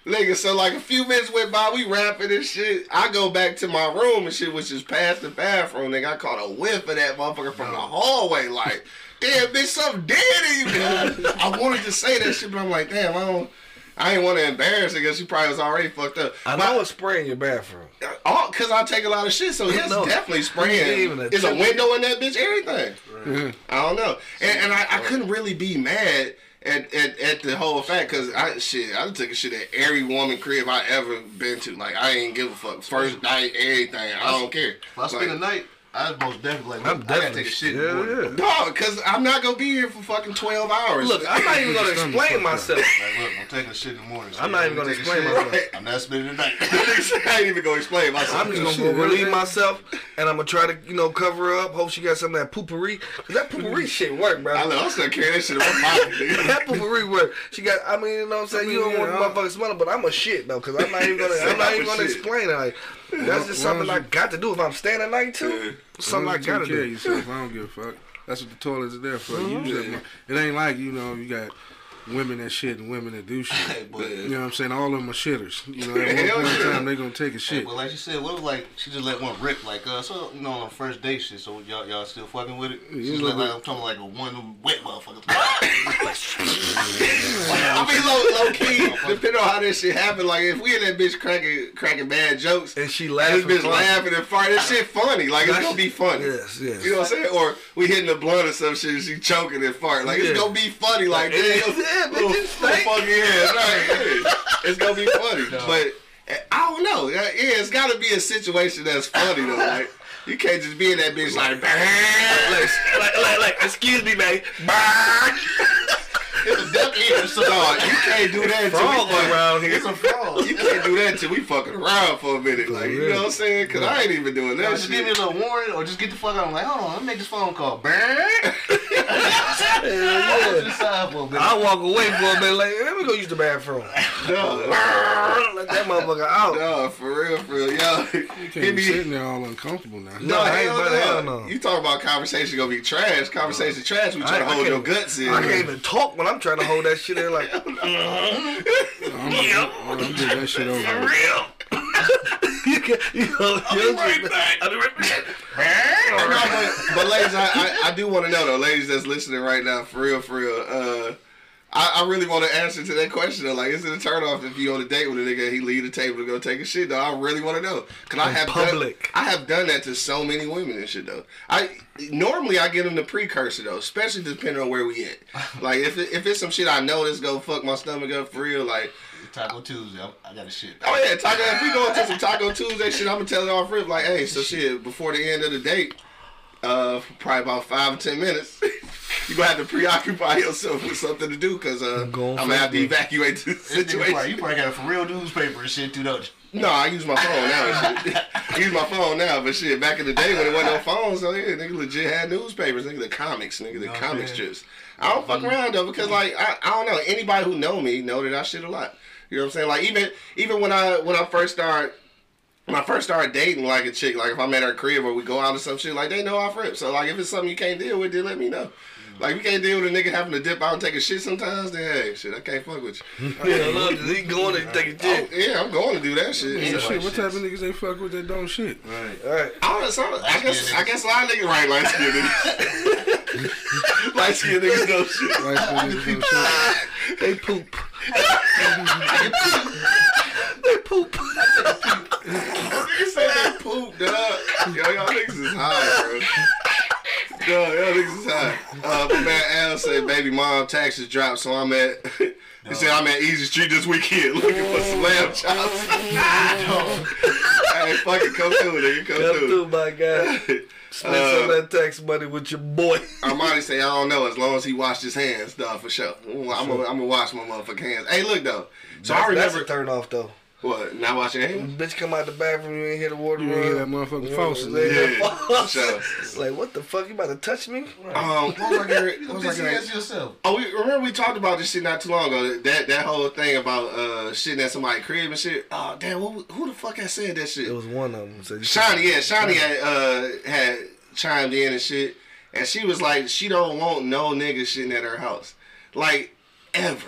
Nigga, so like a few minutes went by, we rapping and shit. I go back to my room and shit, which is past the bathroom. Nigga, I caught a whiff of that motherfucker from the hallway. Like, damn, bitch, something dead in you. man. <laughs> I wanted to say that shit, but I'm like, damn, I don't. I ain't want to embarrass her because she probably was already fucked up. I know it's spraying your bathroom. Uh, oh, cause I take a lot of shit, so No. definitely spraying. even a window in that bitch? Everything. I don't know, and, and I, I couldn't really be mad at, at, at the whole fact, cause I shit, I took a shit at every woman crib I ever been to. Like I ain't give a fuck. First night, everything. I don't care. If I spend Like, the night, I most definitely like. I'm I gotta definitely take a shit. Yeah, yeah. No, cause I'm not gonna be here for fucking twelve hours. Look, I'm not even gonna <laughs> explain myself. Like, look, I'm taking a shit in the morning. so I'm not even gonna explain shit. myself. <laughs> I'm not spending the night. <laughs> I ain't even gonna explain myself. I'm just gonna go relieve myself, and I'm gonna try to, you know, cover up. Hope she got some of that Poo-Pourri. Cause that Poo-Pourri mm. shit work, bro. I know. I'm still carrying that shit in my nigga. that Poo-Pourri work. She got. I mean, you know what I'm saying. You don't want the yeah, I- smelling, but I'm a shit though, cause I'm not even gonna. I'm not even gonna Shit. explain it. Like that's just something I you- got to do if I'm staying at night too. Something I Take gotta do. yourself. I don't give a fuck. That's what the toilets are there for. Mm-hmm. You just- it ain't like you know you got women that shit and women that do <laughs> shit. but- you know what I'm saying? All of them are shitters. You know, at <laughs> one point in time they gonna take a Hey, shit. but like she said, what if like she just let one rip like uh so you know on the first date shit, so y'all y'all still fucking with it? you She's look like, like like- I'm talking like a one wet motherfucker. <laughs> I mean, low, low key, depending on how this shit happen, like if we in that bitch cracking cracking bad jokes, And she and laughing. this bitch fun. laughing and farting, that shit funny. Like it's gonna be funny. Yes, yes. You know what I'm saying? Or we hitting the blunt or some shit, and she choking and farting. Like Yeah. it's gonna be funny. Like Yeah, damn, yeah, bitch, you stink. ass. Right? yeah. It's gonna be funny, but uh, I don't know. Yeah, it's gotta be a situation that's funny though. <laughs> Like you can't just be in that bitch like. like, like, like, excuse me, man. It's a duck so Dog, you can't do that until we fuck- around here. it's a frog. You can't do that until we fucking around for a minute. Like, you know what I'm saying? Because I ain't even doing that just give me a shit. little warning, or just get the fuck out. I'm like, hold on, let me make this phone call. <laughs> Burn. Yeah. Just side for a minute. I walk away for a minute. Like, let me go use the bathroom. Dog, Let that motherfucker out. No, for real, for real. Yo, You can't be sitting there all uncomfortable now. No, I ain't hell about hell no. no. You talk about conversation gonna be trash. Conversation trash. We try to I- I hold your guts in. I can't even talk when I'm trying to hold that shit in. Like, I'm, I'm, I'm getting that shit over. with. real. <laughs> you can, you know, I'll be right back. <laughs> I'll be right back. No, but, but ladies, I, I, I do want to know though, ladies that's listening right now, for real, for real. Uh, I, I really want to answer to that question though. Like, is it a turn off if you on a date with a nigga and he leave the table to go take a shit? Though I really want to know because I have public. Done, I have done that to so many women and shit though. I normally I get them the precursor though, especially depending on where we at. <laughs> Like if it, if it's some shit I know that's gonna fuck my stomach up for real, like. Taco Tuesday. I'm- I got a shit. Oh yeah, taco. If we go into some Taco Tuesday shit, I'm gonna tell it off rip like, hey, so shit, before the end of the date, uh, probably about five or ten minutes, <laughs> you gonna have to preoccupy yourself with something to do because uh, I'm Going gonna have to for evacuate the This nigga probably, situation. you probably got it for real newspaper and shit too, don't you? No, I use my phone now. <laughs> I use my phone now, but shit, back in the day when there wasn't no phones, so yeah, nigga legit had newspapers, nigga the comics, nigga the know what comic I'm strips. I don't fuck around though because like I, I don't know anybody who know me know that I shit a lot. You know what I'm saying? Like even even when I when I first started when I first started dating like a chick, like if I'm at her crib or we go out or some shit, like they know off rip. So like if it's something you can't deal with, then let me know. Like if you can't deal with a nigga having to dip out and take a shit sometimes, then hey, shit, I can't fuck with you. <laughs> Yeah, look, he going and take a Oh, dick. yeah, I'm going to do that shit. Yeah, So, shit, what type of niggas they fuck with that don't shit? Right. All right. I, don't, so, I guess I guess a lot of niggas right light skinned niggas. <laughs> light skinned niggas know shit. Like, niggas don't shit. They poop. they poop. Niggas <laughs> say they poop, dog. Yo, y'all niggas is high, bro. Yo, y'all niggas is high. Uh, my man Al said, baby mom taxes dropped, so I'm at. <laughs> He said I'm at Easy Street this weekend <laughs> looking for some lamb chops. <laughs> hey, fucking come through, nigga. Come, Come through. through, my guy. Spend some Uh, of that tax money with your boy. Armani say I don't know as long as he washed his hands, dog, for sure. I'm gonna I'm wash my motherfucking hands. Hey, look though. So I That's remember a turn off though. What? Not washing your hands? Bitch come out the bathroom, you ain't hear the water You run. ain't hear that motherfucking faucet. Yeah, for <laughs> sure. It's like, what the fuck? You about to touch me? Um, what was I getting? What was I getting? yourself. Oh, we remember we talked about this shit not too long ago. That that whole thing about uh shitting at somebody's crib and shit. Oh damn, what, who the fuck had said that shit? It was one of them. So you- Shani, yeah, Shiny had uh had chimed in and shit, and she was like, she don't want no nigga shitting at her house, like ever.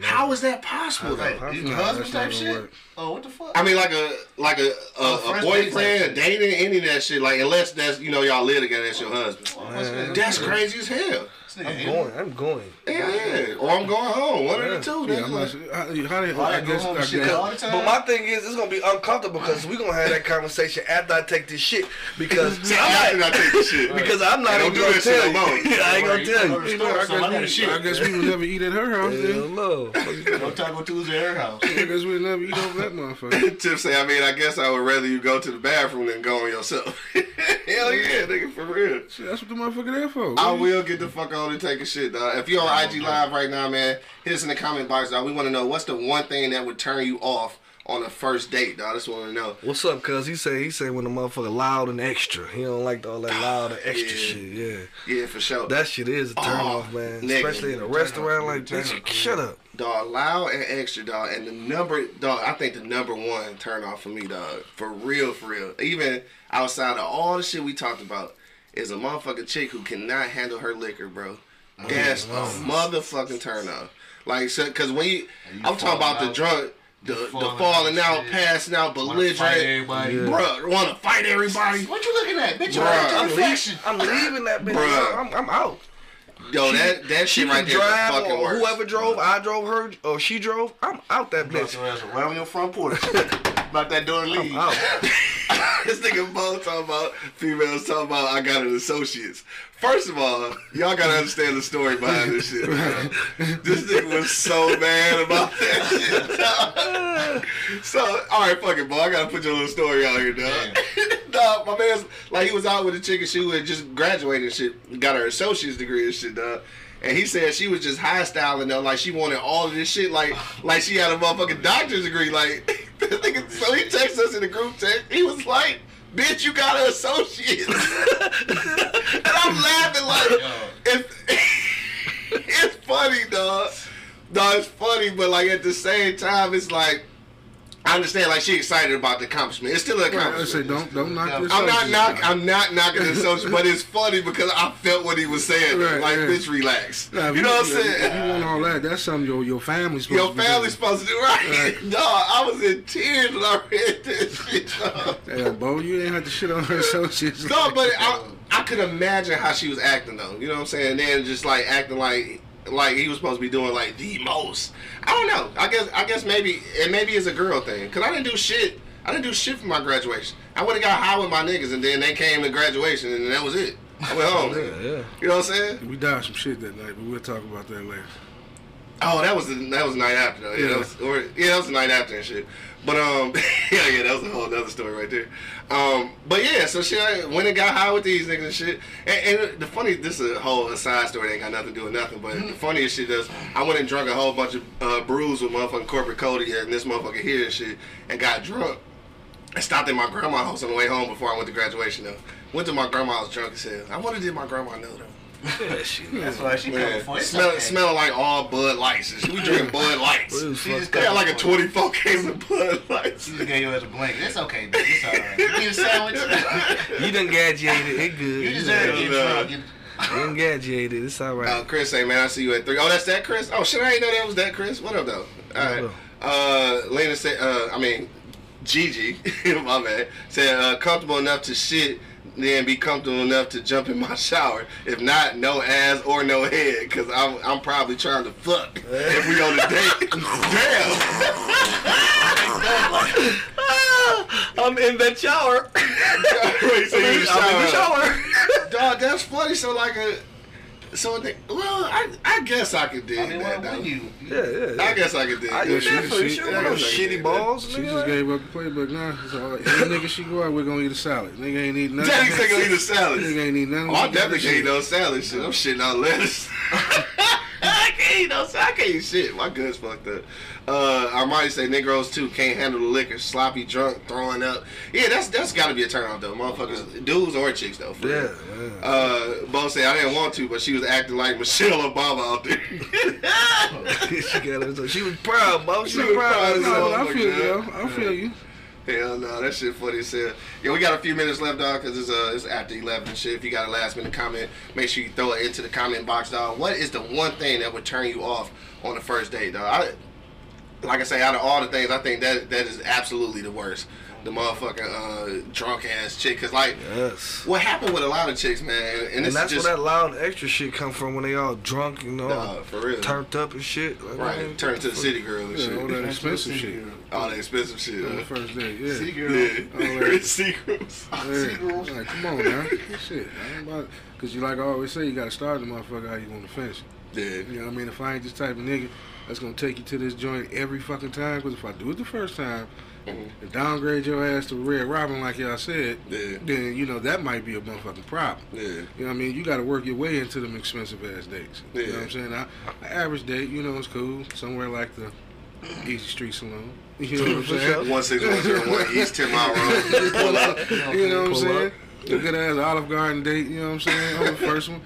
How is that possible? Like, though? husband type shit? work. Oh, what the fuck? I mean, like a like a a, Oh, a date boyfriend, a dating, any of that shit. Like unless that's you know y'all live together, that's your husband. Oh, what's? That's crazy as hell. This nigga I'm going. I'm going. Yeah, yeah. Or I'm going home. One of the two. Yeah, I'm like- not, how, how they, I I guess, I guess, all the time? But my thing is, it's gonna be uncomfortable because we gonna have that conversation after I take this shit because <laughs> See, I'm after not, I take the shit. because I'm not Hey, even don't gonna tell you. <laughs> I ain't gonna tell you you. go to the you know, store, I, so I gotta guess we, I guess we would never eat at her house. Hell no. No Taco Tuesday at her house. I guess we'd never eat over that motherfucker. <laughs> Tip say, I mean, I guess I would rather you go to the bathroom than go on yourself. Hell yeah, nigga, for real. That's what the motherfucker there for. I will get the fuck on and take a shit, dog. If you're on IG Live right now, man, hit us in the comment box, dog. We want to know what's the one thing that would turn you off on a first date, dog. That's what we want to know. What's up, cuz? He say he say when the motherfucker loud and extra. He don't like all that loud and extra Yeah. shit. Yeah. Yeah, for sure. That shit is a turn Oh, off, man. nigga. Especially in a restaurant like this. Shut up. dog, loud and extra, dog. And the number, dog, I think the number one turn off for me, dog. For real, for real. Even outside of all the shit we talked about, is a motherfucking chick who cannot handle her liquor, bro. Oh, That's a motherfucking turn off. Like, so, cause when you, oh, you I'm talking about falling the out. drunk, the, the falling falling out, out, shit. passing out, belligerent, everybody. Yeah. bruh, want to fight everybody. What you looking at? Bitch, Bruh, I'm to. I'm leaving that bitch. Bruh. I'm, I'm out. Yo, that that She shit can right there is the drive fucking or worst. whoever drove, I drove her or she drove. I'm out that Bitch, bitch. your ass right on your front porch. <laughs> About that door and leave. I'm this nigga Bo talking about females talking about I got an associates. First of all, y'all gotta understand the story behind this shit. this nigga was so mad about that shit. <laughs> so, all right, fuck it, Bo. I gotta put your little story out here, dog. <laughs> dog, my man's like he was out with a chick and she had just graduated and shit, got her associate's degree and shit, dog. And he said she was just high styling though, like she wanted all of this shit, like like she had a motherfucking doctor's degree, like. <laughs> <laughs> this nigga- so he texted us in the group text. He was like, "Bitch, you got an associate," <laughs> and I'm laughing like, it's, <laughs> it's funny, dog. No, it's funny, but like at the same time, it's like I understand. Like she excited about the accomplishment. It's still an Right, I say accomplishment. don't don't knock this. I'm not knock. I'm not knocking the social, but it's <laughs> funny because I felt what he was saying. Right, like, right. bitch, relax. Nah, you know what I'm If you want all that, that's something your your family's supposed Your to family's supposed to do right. <laughs> No, I was in tears when I read this shit. Damn, Bo, you ain't have to shit on her <laughs> associates. No, but I, I could imagine how she was acting though. You know what I'm saying? And then just like acting like like he was supposed to be doing like the most. I don't know. I guess I guess maybe and maybe it's a girl thing. Cause I didn't do shit. I didn't do shit for my graduation. I would have got high with my niggas and then they came to graduation and that was it. I went <laughs> home. Yeah, yeah. You know what I'm saying? we died some shit that night, but we'll talk about that later. Oh, that was the that was the night after though. Yeah, Yeah. that was or, yeah, that was the night after and shit. But um, <laughs> yeah, yeah, that was a whole other story right there. Um, but yeah, so she went and got high with these niggas and shit. And, and the funny, this is a whole aside story. Ain't got nothing to do with nothing. But the funniest shit is, I went and drunk a whole bunch of uh, brews with motherfucking corporate Cody and this motherfucker here and shit, and got drunk. I stopped at my grandma's house on the way home before I went to graduation though. Went to my grandma's drunk as hell. I wonder did my grandma know though. Yeah, shit. That's why she coming Man, for smell, okay. smelling like all Bud Lights. We drink Bud Lights. It She just fucked They up. had like a 24 case of Bud Lights. She just gave you as a blanket. It's okay, baby. It's alright. You need a sandwich? <laughs> You done gadgeted. It good. you deserve to get Yeah. drunk. You- You done gadgeted. It's all right. Uh, right. Chris say, man, I see you at three. Oh, that's that Chris? Oh, shit, I ain't know that was that Chris. What up, though? All right. Uh, Lena said, uh, I mean, Gigi, <laughs> my man, said, uh, comfortable enough to shit, then be comfortable enough to jump in my <laughs> shower. If not, no ass or no head, because I'm, I'm probably trying to fuck if we on a date. <laughs> Damn. <laughs> I'm in that shower. Wait, so you in the I'm in the shower. shower. Dog, that's funny. So, like, a, so, well, I, I guess I could dig I mean, that, what though. you? Yeah, yeah. yeah. I guess I could dig I that. use that for she- sure. yeah, One I those guess shitty get balls. She nigga. just gave up the playbook now. So any nigga she go out, we're gonna eat a salad. Nigga ain't eat nothing. Daddy's taking eat a salad. Nigga ain't eat nothing. Oh, I definitely can't eat no salad shit. I'm shitting out lettuce. <laughs> I can't eat no. I can't eat shit. My gut's fucked up. Uh, Armani say Negroes too can't handle the liquor, sloppy, drunk, throwing up. Yeah, that's that's got to be a turn off though, motherfuckers, dudes or chicks though. For Yeah, yeah. Uh, Bo said I didn't want to, but she was acting like Michelle Obama out there. <laughs> she got it. So she was proud, bro. She, She was proud. proud No. I Oh, feel you. I feel you. Hell no, that shit funny as hell. Yeah, we got a few minutes left, dog, because it's, uh, it's after 11 and shit. If you got a last minute comment, make sure you throw it into the comment box, dog. What is the one thing that would turn you off on the first date, dog? I, like I say, out of all the things, I think that that is absolutely the worst. The motherfucking uh, drunk ass chick. Because, like, Yes. what happened with a lot of chicks, man, and, And this that's is just. where that loud extra shit come from when they all drunk, you know, Nah, for real. turned up and shit. Like, man, Right, turn to the city girl and Yeah, all shit. that expensive shit. All that expensive shit. On the huh? first day, yeah. See, girl. Yeah. <laughs> All that- <laughs> Secrets. <laughs> Yeah. Like, come on, man. Shit. I ain't about Cause you like I always say, you gotta start the motherfucker how you want to finish. Yeah. You know what I mean? If I ain't this type of nigga that's gonna take you to this joint every fucking time, cause if I do it the first time Mm-hmm. and downgrade your ass to Red Robin like y'all said, Yeah. then you know that might be a motherfucking problem. Yeah. You know what I mean? You got to work your way into them expensive ass dates. You know what I'm saying? Now, an average date, you know, it's cool. Somewhere like the <clears throat> Easy Street Saloon. <laughs> You know what I'm saying? <laughs> One six one zero one East Ten Mile Road. Pull <laughs> up. You know what I'm saying? up. A good ass Olive Garden date, you know what I'm saying? On the first one.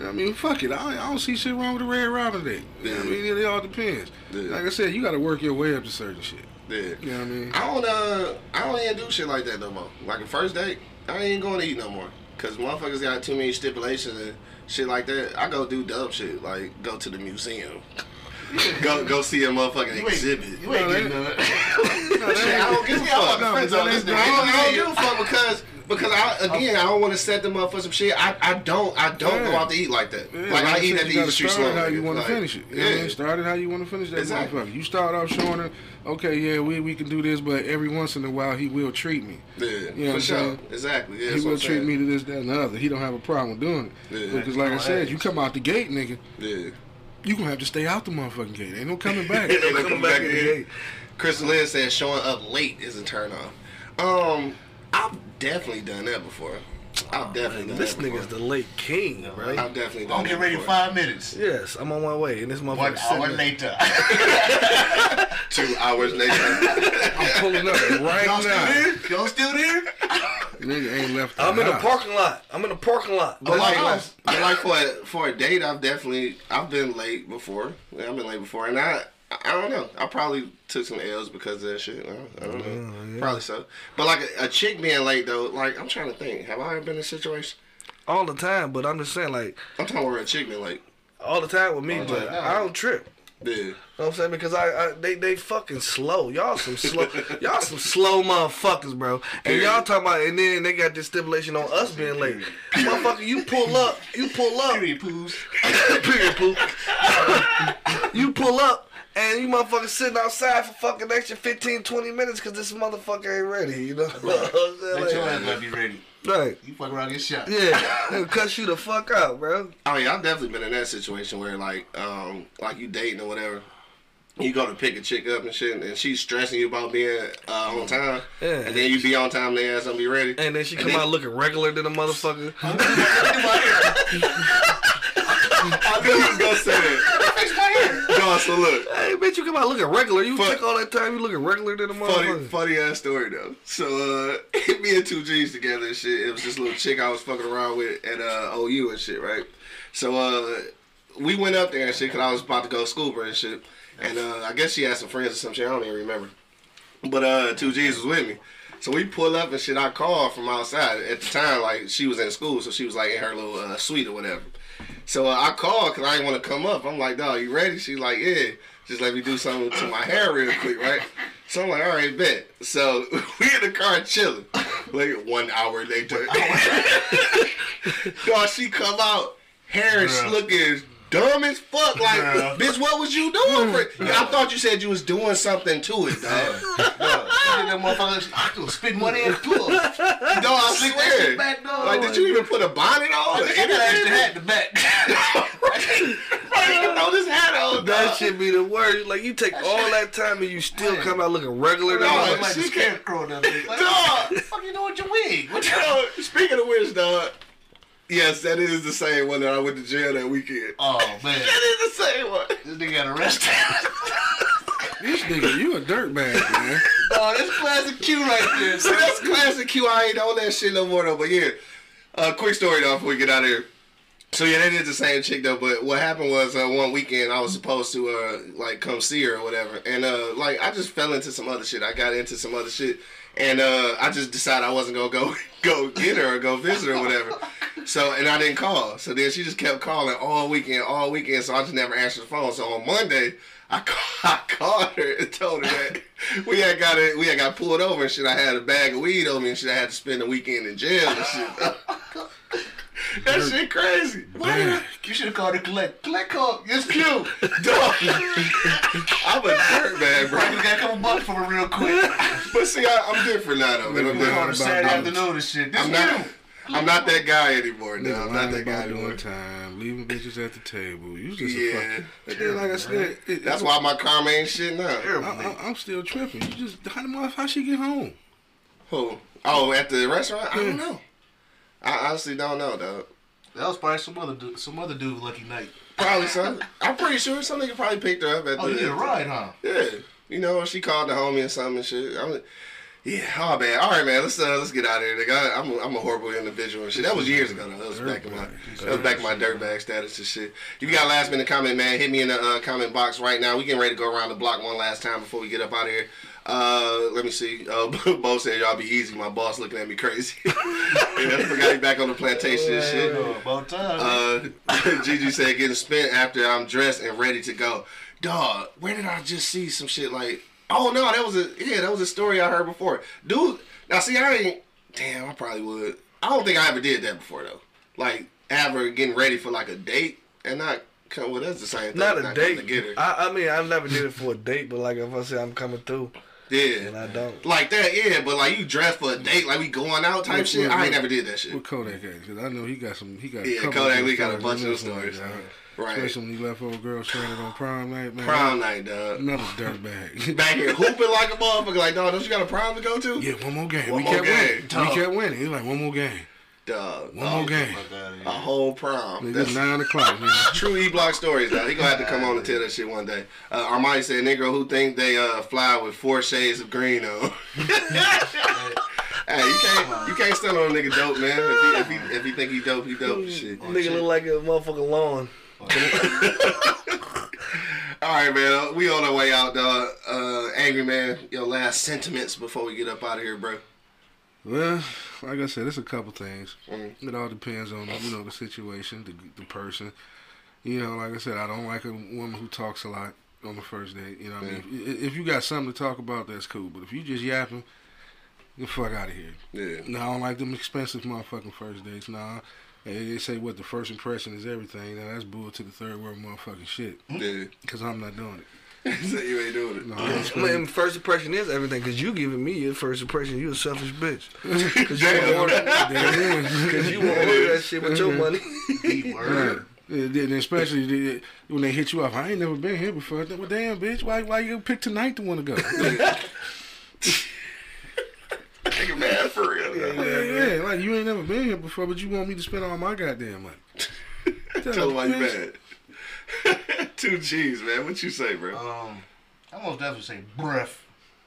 I mean, fuck it. I don't, I don't see shit wrong with a Red Robin date. You know I mean? It all depends. Yeah. Like I said, you got to work your way up to certain shit. Yeah. You know what I mean? I don't uh I don't even do shit like that no more. Like a first date, I ain't going to eat no more. Cause motherfuckers got too many stipulations and shit like that. I go do dumb shit, like go to the museum. <laughs> go go see a motherfucking You ain't, exhibit. you ain't getting none. <laughs> No, I don't give a fuck. No, Friends but on that this ain't- nigga. I don't, I don't give a fuck because because I again I don't want to set them up for some shit. I, I don't I don't go out to eat like that. Yeah, like I eat said, at the you gotta Street start Saloon. how you want to Like, finish it. You know yeah. mean? Start how you want to finish that Exactly. motherfucker. You start off showing her, okay, yeah, we, we can do this, but every once in a while he will treat me. Yeah, You know what for I'm sure. saying? Exactly. Yeah, he will treat me to this, that, and the other. He don't have a problem with doing it. Yeah. Because like I said, you come out the gate, nigga, Yeah. you gonna have to stay out the motherfucking gate. Ain't no coming <laughs> back. They Come come back back in the gate. Crystal Lynn said showing up late is a turn off. Um, I've definitely done that before. I've oh, definitely done This that before. nig's the late king, right? I've definitely done I'll that get ready in before. five minutes. Yes, I'm on my way, and this One motherfucker hour sitting there. later. <laughs> Two hours later. I'm pulling up right Y'all still now. there? Y'all still there? Nigga ain't left the I'm in the house. parking lot. I'm in the parking lot. But like, house. but like for a, for a date, I've definitely I've been late before. Yeah, I've been late before, and I I don't know. I probably took some L's because of that shit. I don't, I don't know. Oh, Probably so. But like a, a chick being late though, like I'm trying to think. Have I ever been in a situation? all the time, but I'm just saying, like, I'm talking about a chick being late. all the time with me, but. I oh. don't trip. Yeah. You know what I'm saying? Because I, I they they fucking slow. Y'all some slow <laughs> y'all some slow motherfuckers, bro. And y'all talking about and then they got this stipulation on us being late. Motherfucker, you pull up, you pull up, Period, poos. <laughs> period poop. <laughs> you pull up and you motherfuckers sitting outside for fucking extra 15, 20 minutes because this motherfucker ain't ready, you know? <laughs> what I'm saying? Let your Like, ass gotta be ready. right. You fuck around, get shot. Yeah, it'll cut you the fuck out, bro. Oh yeah, I've definitely been in that situation where like um like you dating or whatever. You go to pick a chick up and shit, and she's stressing you about being uh, on time, Yeah. and then you be on time, and they ass don't be ready. And then she come then- out looking regular than a motherfucker. <laughs> I knew you was gonna say that. Fix my hair. No, so look, Hey, bitch, you come out looking regular. You Fuck. took all that time, you looking regular than a funny, motherfucker. funny ass story though. So uh, <laughs> me and two G's together and shit. It was this little chick I was fucking around with at uh, OU and shit, right? So uh, we went up there and shit because I was about to go scuba and shit. And uh, I guess she had some friends or some shit. I don't even remember. But uh, two G's was with me. So we pull up and shit. I called from outside at the time. Like she was in school, so she was like in her little uh, suite or whatever. So uh, I called because I didn't want to come up. I'm like, dog, you ready? She's like, yeah. Just let me do something to my hair real quick, right? So I'm like, all right, bet. So <laughs> we in the car chilling. Like one hour later, <laughs> <laughs> dog, she come out, hair is looking dumb as fuck. Like, Bruh. bitch, what was you doing? For I thought you said you was doing something to it, dog. That motherfucker, I could spit money and pull. No, I Flick that swear. shit back, dog. Like, did you even put a bonnet on? I got an extra hat in the back. I didn't even know this hat on. That dog. should be the worst. Like you take all that time and you still come out looking regular than No, I'm like the she scarecrow and everything. Like, Dog. what the fuck you doing with your wig? What you Yo, speaking of which, dog. Yes, that is the same one that I went to jail that weekend. Oh, man. <laughs> That is the same one. This nigga got arrested. <laughs> This nigga, you a dirtbag, man. <laughs> oh, that's classic Q right there. So that's classic Q. I ain't on that shit no more though. But yeah, uh, quick story though before we get out of here. So yeah, that is the same chick though. But what happened was uh, one weekend I was supposed to uh, like come see her or whatever, and uh, like I just fell into some other shit. I got into some other shit, and uh, I just decided I wasn't gonna go <laughs> go get her or go visit her or whatever. So and I didn't call. So then she just kept calling all weekend, all weekend. So I just never answered the phone. So on Monday, I, <laughs> I called her and told her that we had got it, we had got pulled over and shit. I had a bag of weed on me and shit. I had to spend the weekend in jail and shit. <laughs> that shit crazy. Damn. You should have called her collect. Collect call. It's cute. Dog. I'm a dirt bag, bro. Probably got a couple bucks for real quick. <laughs> But see, I, I'm different now, though. Man. I'm We on a different. Saturday afternoon and shit. This I'm you. not. I'm not that guy anymore. No, I'm not that guy anymore. doing time, leaving bitches at the table. You just Yeah. fuck. But then, like I said, it, That's why my karma ain't shit now. I, I'm still tripping. You just how the motherfucker how she get home? Who? Oh, at the restaurant? I don't know. I honestly don't know, though. That was probably some other dude, some other dude lucky night. Probably some. I'm pretty sure some nigga probably picked her up at Oh, the. you need a ride, huh? Yeah, you know, she called the homie and something and shit. I'm, yeah, oh man, all right, man, let's uh, let's get out of here. Nigga. I, I'm a, I'm a horrible individual and shit. That was years ago though. That was back in my that was back in my dirtbag status and shit. If you got a last minute comment, man, hit me in the uh, comment box right now. We getting ready to go around the block one last time before we get up out of here. Uh, let me see. Uh, <laughs> Bo said y'all be easy. My boss looking at me crazy. <laughs> yeah, I forgot he back on the plantation and shit. Oh, about time. Uh, <laughs> Gigi said getting spent after I'm dressed and ready to go. Dog, where did I just see some shit like? Oh no, that was a yeah, that was a story I heard before. Dude, now see, I ain't. Damn, I probably would. I don't think I ever did that before though. Like ever getting ready for like a date and not come. Well, that's the same thing. Not a coming date. To get her. I, I mean, I never did it for a date, but like if I say I'm coming through and yeah. I don't. Like that, yeah, but like you dress for a mm. date, like we going out type Look, shit. look, I ain't never did that shit. What Kodak at? Because I know he got some. He got. Yeah, Kodak, we got a bunch of stories. Right. Especially when he left old girl stranded on prom night, man. Prom night, dog. Another dirtbag. <laughs> Back here hooping like a motherfucker. Like, dog, don't you got a prom to go to? yeah, one more game. One we more kept game. winning. Dog. We kept winning. He was like one more game. Dog. One more game. Fuck outta here. A whole prom. Nigga, That's nine o'clock, man. <laughs> true E Block stories, though. He gonna have to come on and tell that shit one day. Uh, Armani said, "Negro who think they uh fly with four shades of green on." <laughs> <laughs> hey, you can't you can't stand on a nigga dope, man. If he if he if he think he dope, he dope. Shit. Nigga look like a motherfucking lawn. All right, man. We on our way out, dog. Uh, angry man. Your last sentiments before we get up out of here, bro. Well, like I said, it's a couple things. Mm. It all depends on you know the situation, the the person. You know, like I said, I don't like a woman who talks a lot on the first date. You know, what I mean, if, if you got something to talk about, that's cool. But if you just yapping, get the fuck out of here. Yeah. No, I don't like them expensive motherfucking first dates. Nah. They they say what the first impression is everything. Now that's bull to the third world motherfucking shit. Yeah. Cause I'm not doing it. <laughs> so you ain't doing it. No, I mean, first impression is everything, cause you giving me your first impression. You a selfish bitch. <laughs> <laughs> Cause you wanna order, Damn. cause you wanna order that shit with your mm-hmm. money. Deep word. Then especially when they hit you up. I ain't never been here before. Well, damn, bitch, why why you pick tonight to want to go? Nigga mad for real. though. yeah, yeah, like you ain't never been here before, but you want me to spend all my goddamn money. Tell him why you mad. <laughs> Two G's, man. What you say, bro? Um, I most definitely say breath.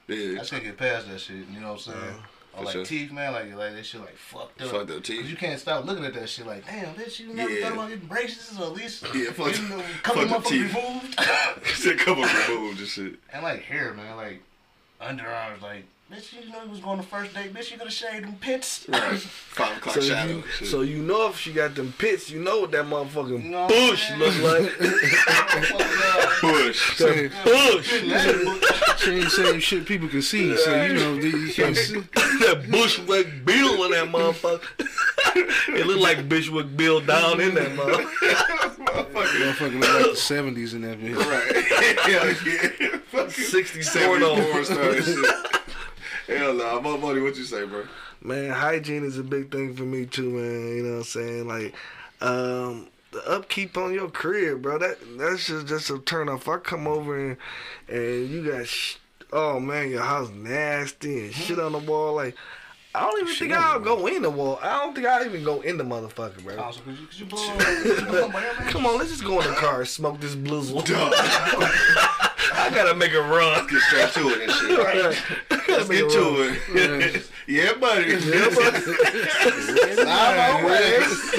I Yeah. just can't get past that shit. You know what I'm saying? or like sure. teeth, man. Like like that shit like fucked up. Fucked up teeth. You can't stop looking at that shit. Like damn, bitch, you never Yeah. thought about getting braces or at least Yeah, fuck- getting a couple fucked teeth. removed. <laughs> A couple <laughs> removed and shit. and like hair, man. Like underarms. Like bitch, you know you was going to first date. Bitch, you could have shaved them pits. Right. Five o'clock So shadow. you, so you know if she got them pits, you know what that motherfucking You know what bush saying? look like. <laughs> Bush. bush. She ain't saying shit people can see, so you know you can't see. that Bushwick Bill in that motherfucker. it look like Bushwick Bill down in that <laughs> motherfucker. Motherfucking look like the seventies in that bitch. Right. Hell <laughs> yeah. Fucking 60 70 porn star shit. Hell no. Nah. Money, what you say, bro? Man, hygiene is a big thing for me too, man. You know what I'm saying? Like, um, the upkeep on your crib, bro. That that's just just a turn off. I come over and and you got, sh- oh man, your house nasty and shit on the wall. Like, I don't even think I'll go in the wall. I don't think I'll even go in the motherfucker, bro. Oh, also, cause you, cause you blow, <laughs> you blow my hair. Come on, let's just go in the car and smoke this blizzle. <laughs> I gotta make a run. Get straight to it and shit. Let's get to it. <laughs> yeah, buddy. Yeah, buddy. Live on wax.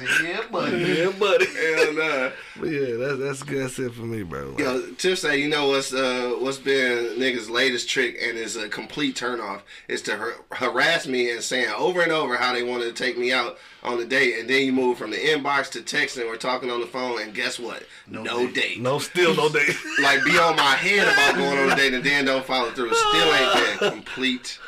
He said, yeah, buddy. Yeah, buddy. Hell nah. But yeah, that's that's that's it for me, bro. Like, Yo, Tiff say, you know what's uh what's been niggas' latest trick and is a complete turnoff is to har- harass me and saying over and over how they wanted to take me out on the date, and then you move from the inbox to texting or talking on the phone, and guess what? No, date. no, still no date. Like be on my head about going on a date and then don't follow through. <laughs> Still ain't been complete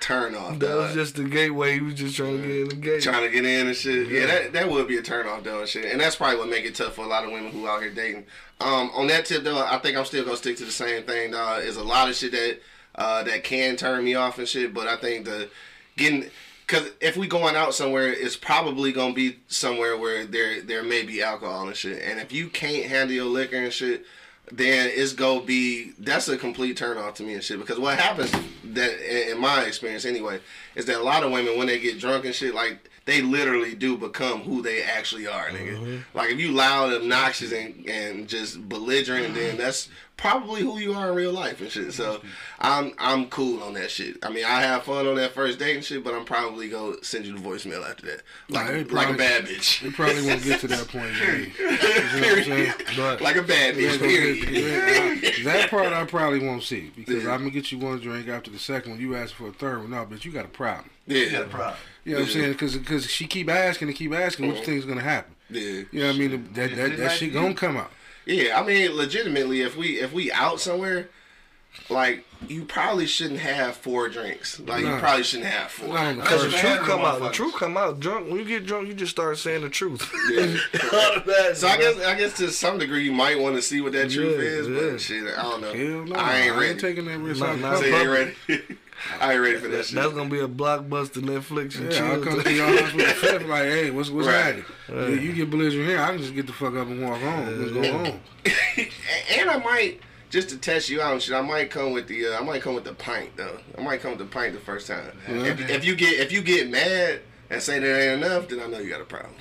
turn off. that was just the gateway. He was just trying to get in the gate. trying to get in and shit. Yeah, that that would be a turn off though and shit. And that's probably what make it tough for a lot of women who out here dating. Um, on that tip though, I think I'm still gonna stick to the same thing. Dog. Is a lot of shit that uh, that can turn me off and shit. But I think the getting because if we going out somewhere, it's probably gonna be somewhere where there there may be alcohol and shit. And if you can't handle your liquor and shit. Then it's gonna be that's a complete turn off to me and shit. Because what happens that in my experience anyway is that a lot of women when they get drunk and shit like they literally do become who they actually are, nigga. Mm-hmm. Like if you loud, obnoxious, and, and just belligerent, then mm-hmm. that's probably who you are in real life and shit. So I'm I'm cool on that shit. I mean, I have fun on that first date and shit, but I'm probably gonna send you the voicemail after that, like Nah, a, like a bad bitch, We probably won't get to that point. <laughs> Period. You know what I'm? But like a bad bitch. but Period. that- that part I probably won't see because I'm gonna get you one drink after the second one. You ask for a third one, no, bitch, you got a problem. Yeah, you got a problem. You know what I'm saying? Because cause she keep asking and keep asking, what you uh-huh. think is gonna happen? yeah. You know what I mean? That that, that shit gonna come out. Yeah, I mean, legitimately, if we if we out somewhere, like you probably shouldn't have four drinks. Like you probably shouldn't have four. Not on the Cause the truth come out. The truth come out. Drunk. When you get drunk, you just start saying the truth. <laughs> Yeah. <laughs> So I guess I guess to some degree you might want to see what that truth Yeah, is, yeah. but shit, I don't know. Hell no, I ain't ready. taking that risk. Nah, out nah, So public. you ain't ready? <laughs> I ain't ready for that That's shit. gonna be a blockbuster Netflix and Yeah, I'll chill. come to your house with a <laughs> fifth, like, hey, what's what's Right. happening? Yeah, you get belligerent here, I can just get the fuck up and walk home. Let's go home. and I might just to test you out and shit. I might come with the uh, I might come with the pint though. I might come with the pint the first time. If, if you get if you get mad and say that ain't enough, then I know you got a problem.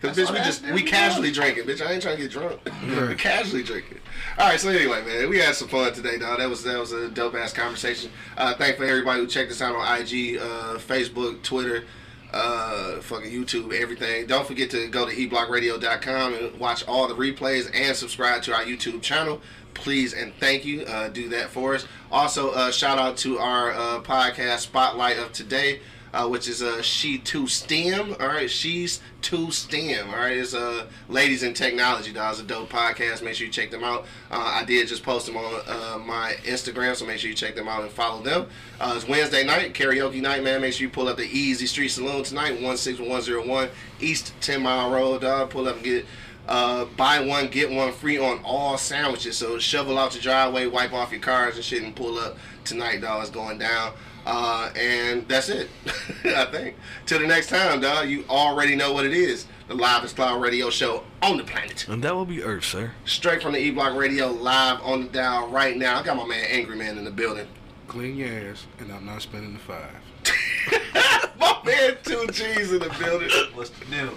Because bitch, we just we casually drinking, bitch. I ain't trying to get drunk. <laughs> we casually drinking. All right, so anyway, man, we had some fun today, dog. That was that was a dope ass conversation. Uh, thank for everybody who checked us out on IG, uh, Facebook, Twitter. Uh, fucking YouTube, everything. Don't forget to go to eblockradio.com and watch all the replays and subscribe to our YouTube channel. Please and thank you. Uh, do that for us. Also, uh, shout out to our uh, podcast spotlight of today uh, which is uh, She Too STEM. All right, She's Too STEM. All right, it's uh, Ladies in Technology. It's a dope podcast. Make sure you check them out. Uh, I did just post them on uh, my Instagram, so make sure you check them out and follow them. It's Wednesday night, karaoke night, man. Make sure you pull up the Easy Street Saloon tonight, 16101 East 10 Mile Road, dog. Pull up and get uh, buy one get one free on all sandwiches. So shovel out your driveway, wipe off your cars and shit, and pull up tonight, dog. It's going down. Uh, and that's it, <laughs> I think. Till the next time, dog. You already know what it is. The Live Cloud Radio Show on the planet. And that will be Earth, sir. Straight from the E Block Radio, live on the dial right now. I got my man Angry Man in the building. Clean your ass, and I'm not spending the five. <laughs> My man Two G's in the building. What's the deal?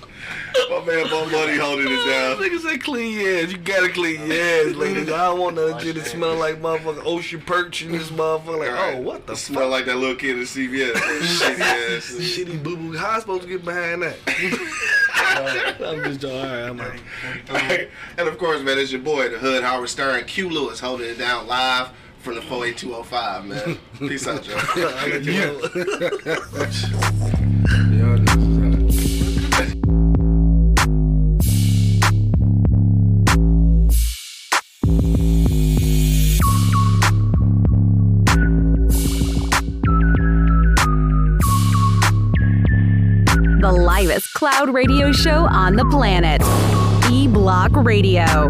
My man Monk Money holding it down. <laughs> Niggas say clean your ass. You gotta clean your ass, <laughs> ladies. I don't want nothing to smell like motherfucking ocean perch in this motherfucker. Like, oh, what the It smell like that little kid at CVS. Shitty ass. Shitty boo boo. How I supposed to get behind that? I'm just all right. I'm like, Alright, and of course, man, it's your boy, the Hood Howard Stern, Q Lewis, holding it down live from the 48205, man. <laughs> Peace out, y'all. You know. Y'all niggas is hot. The livest cloud radio show on the planet. E Block Radio.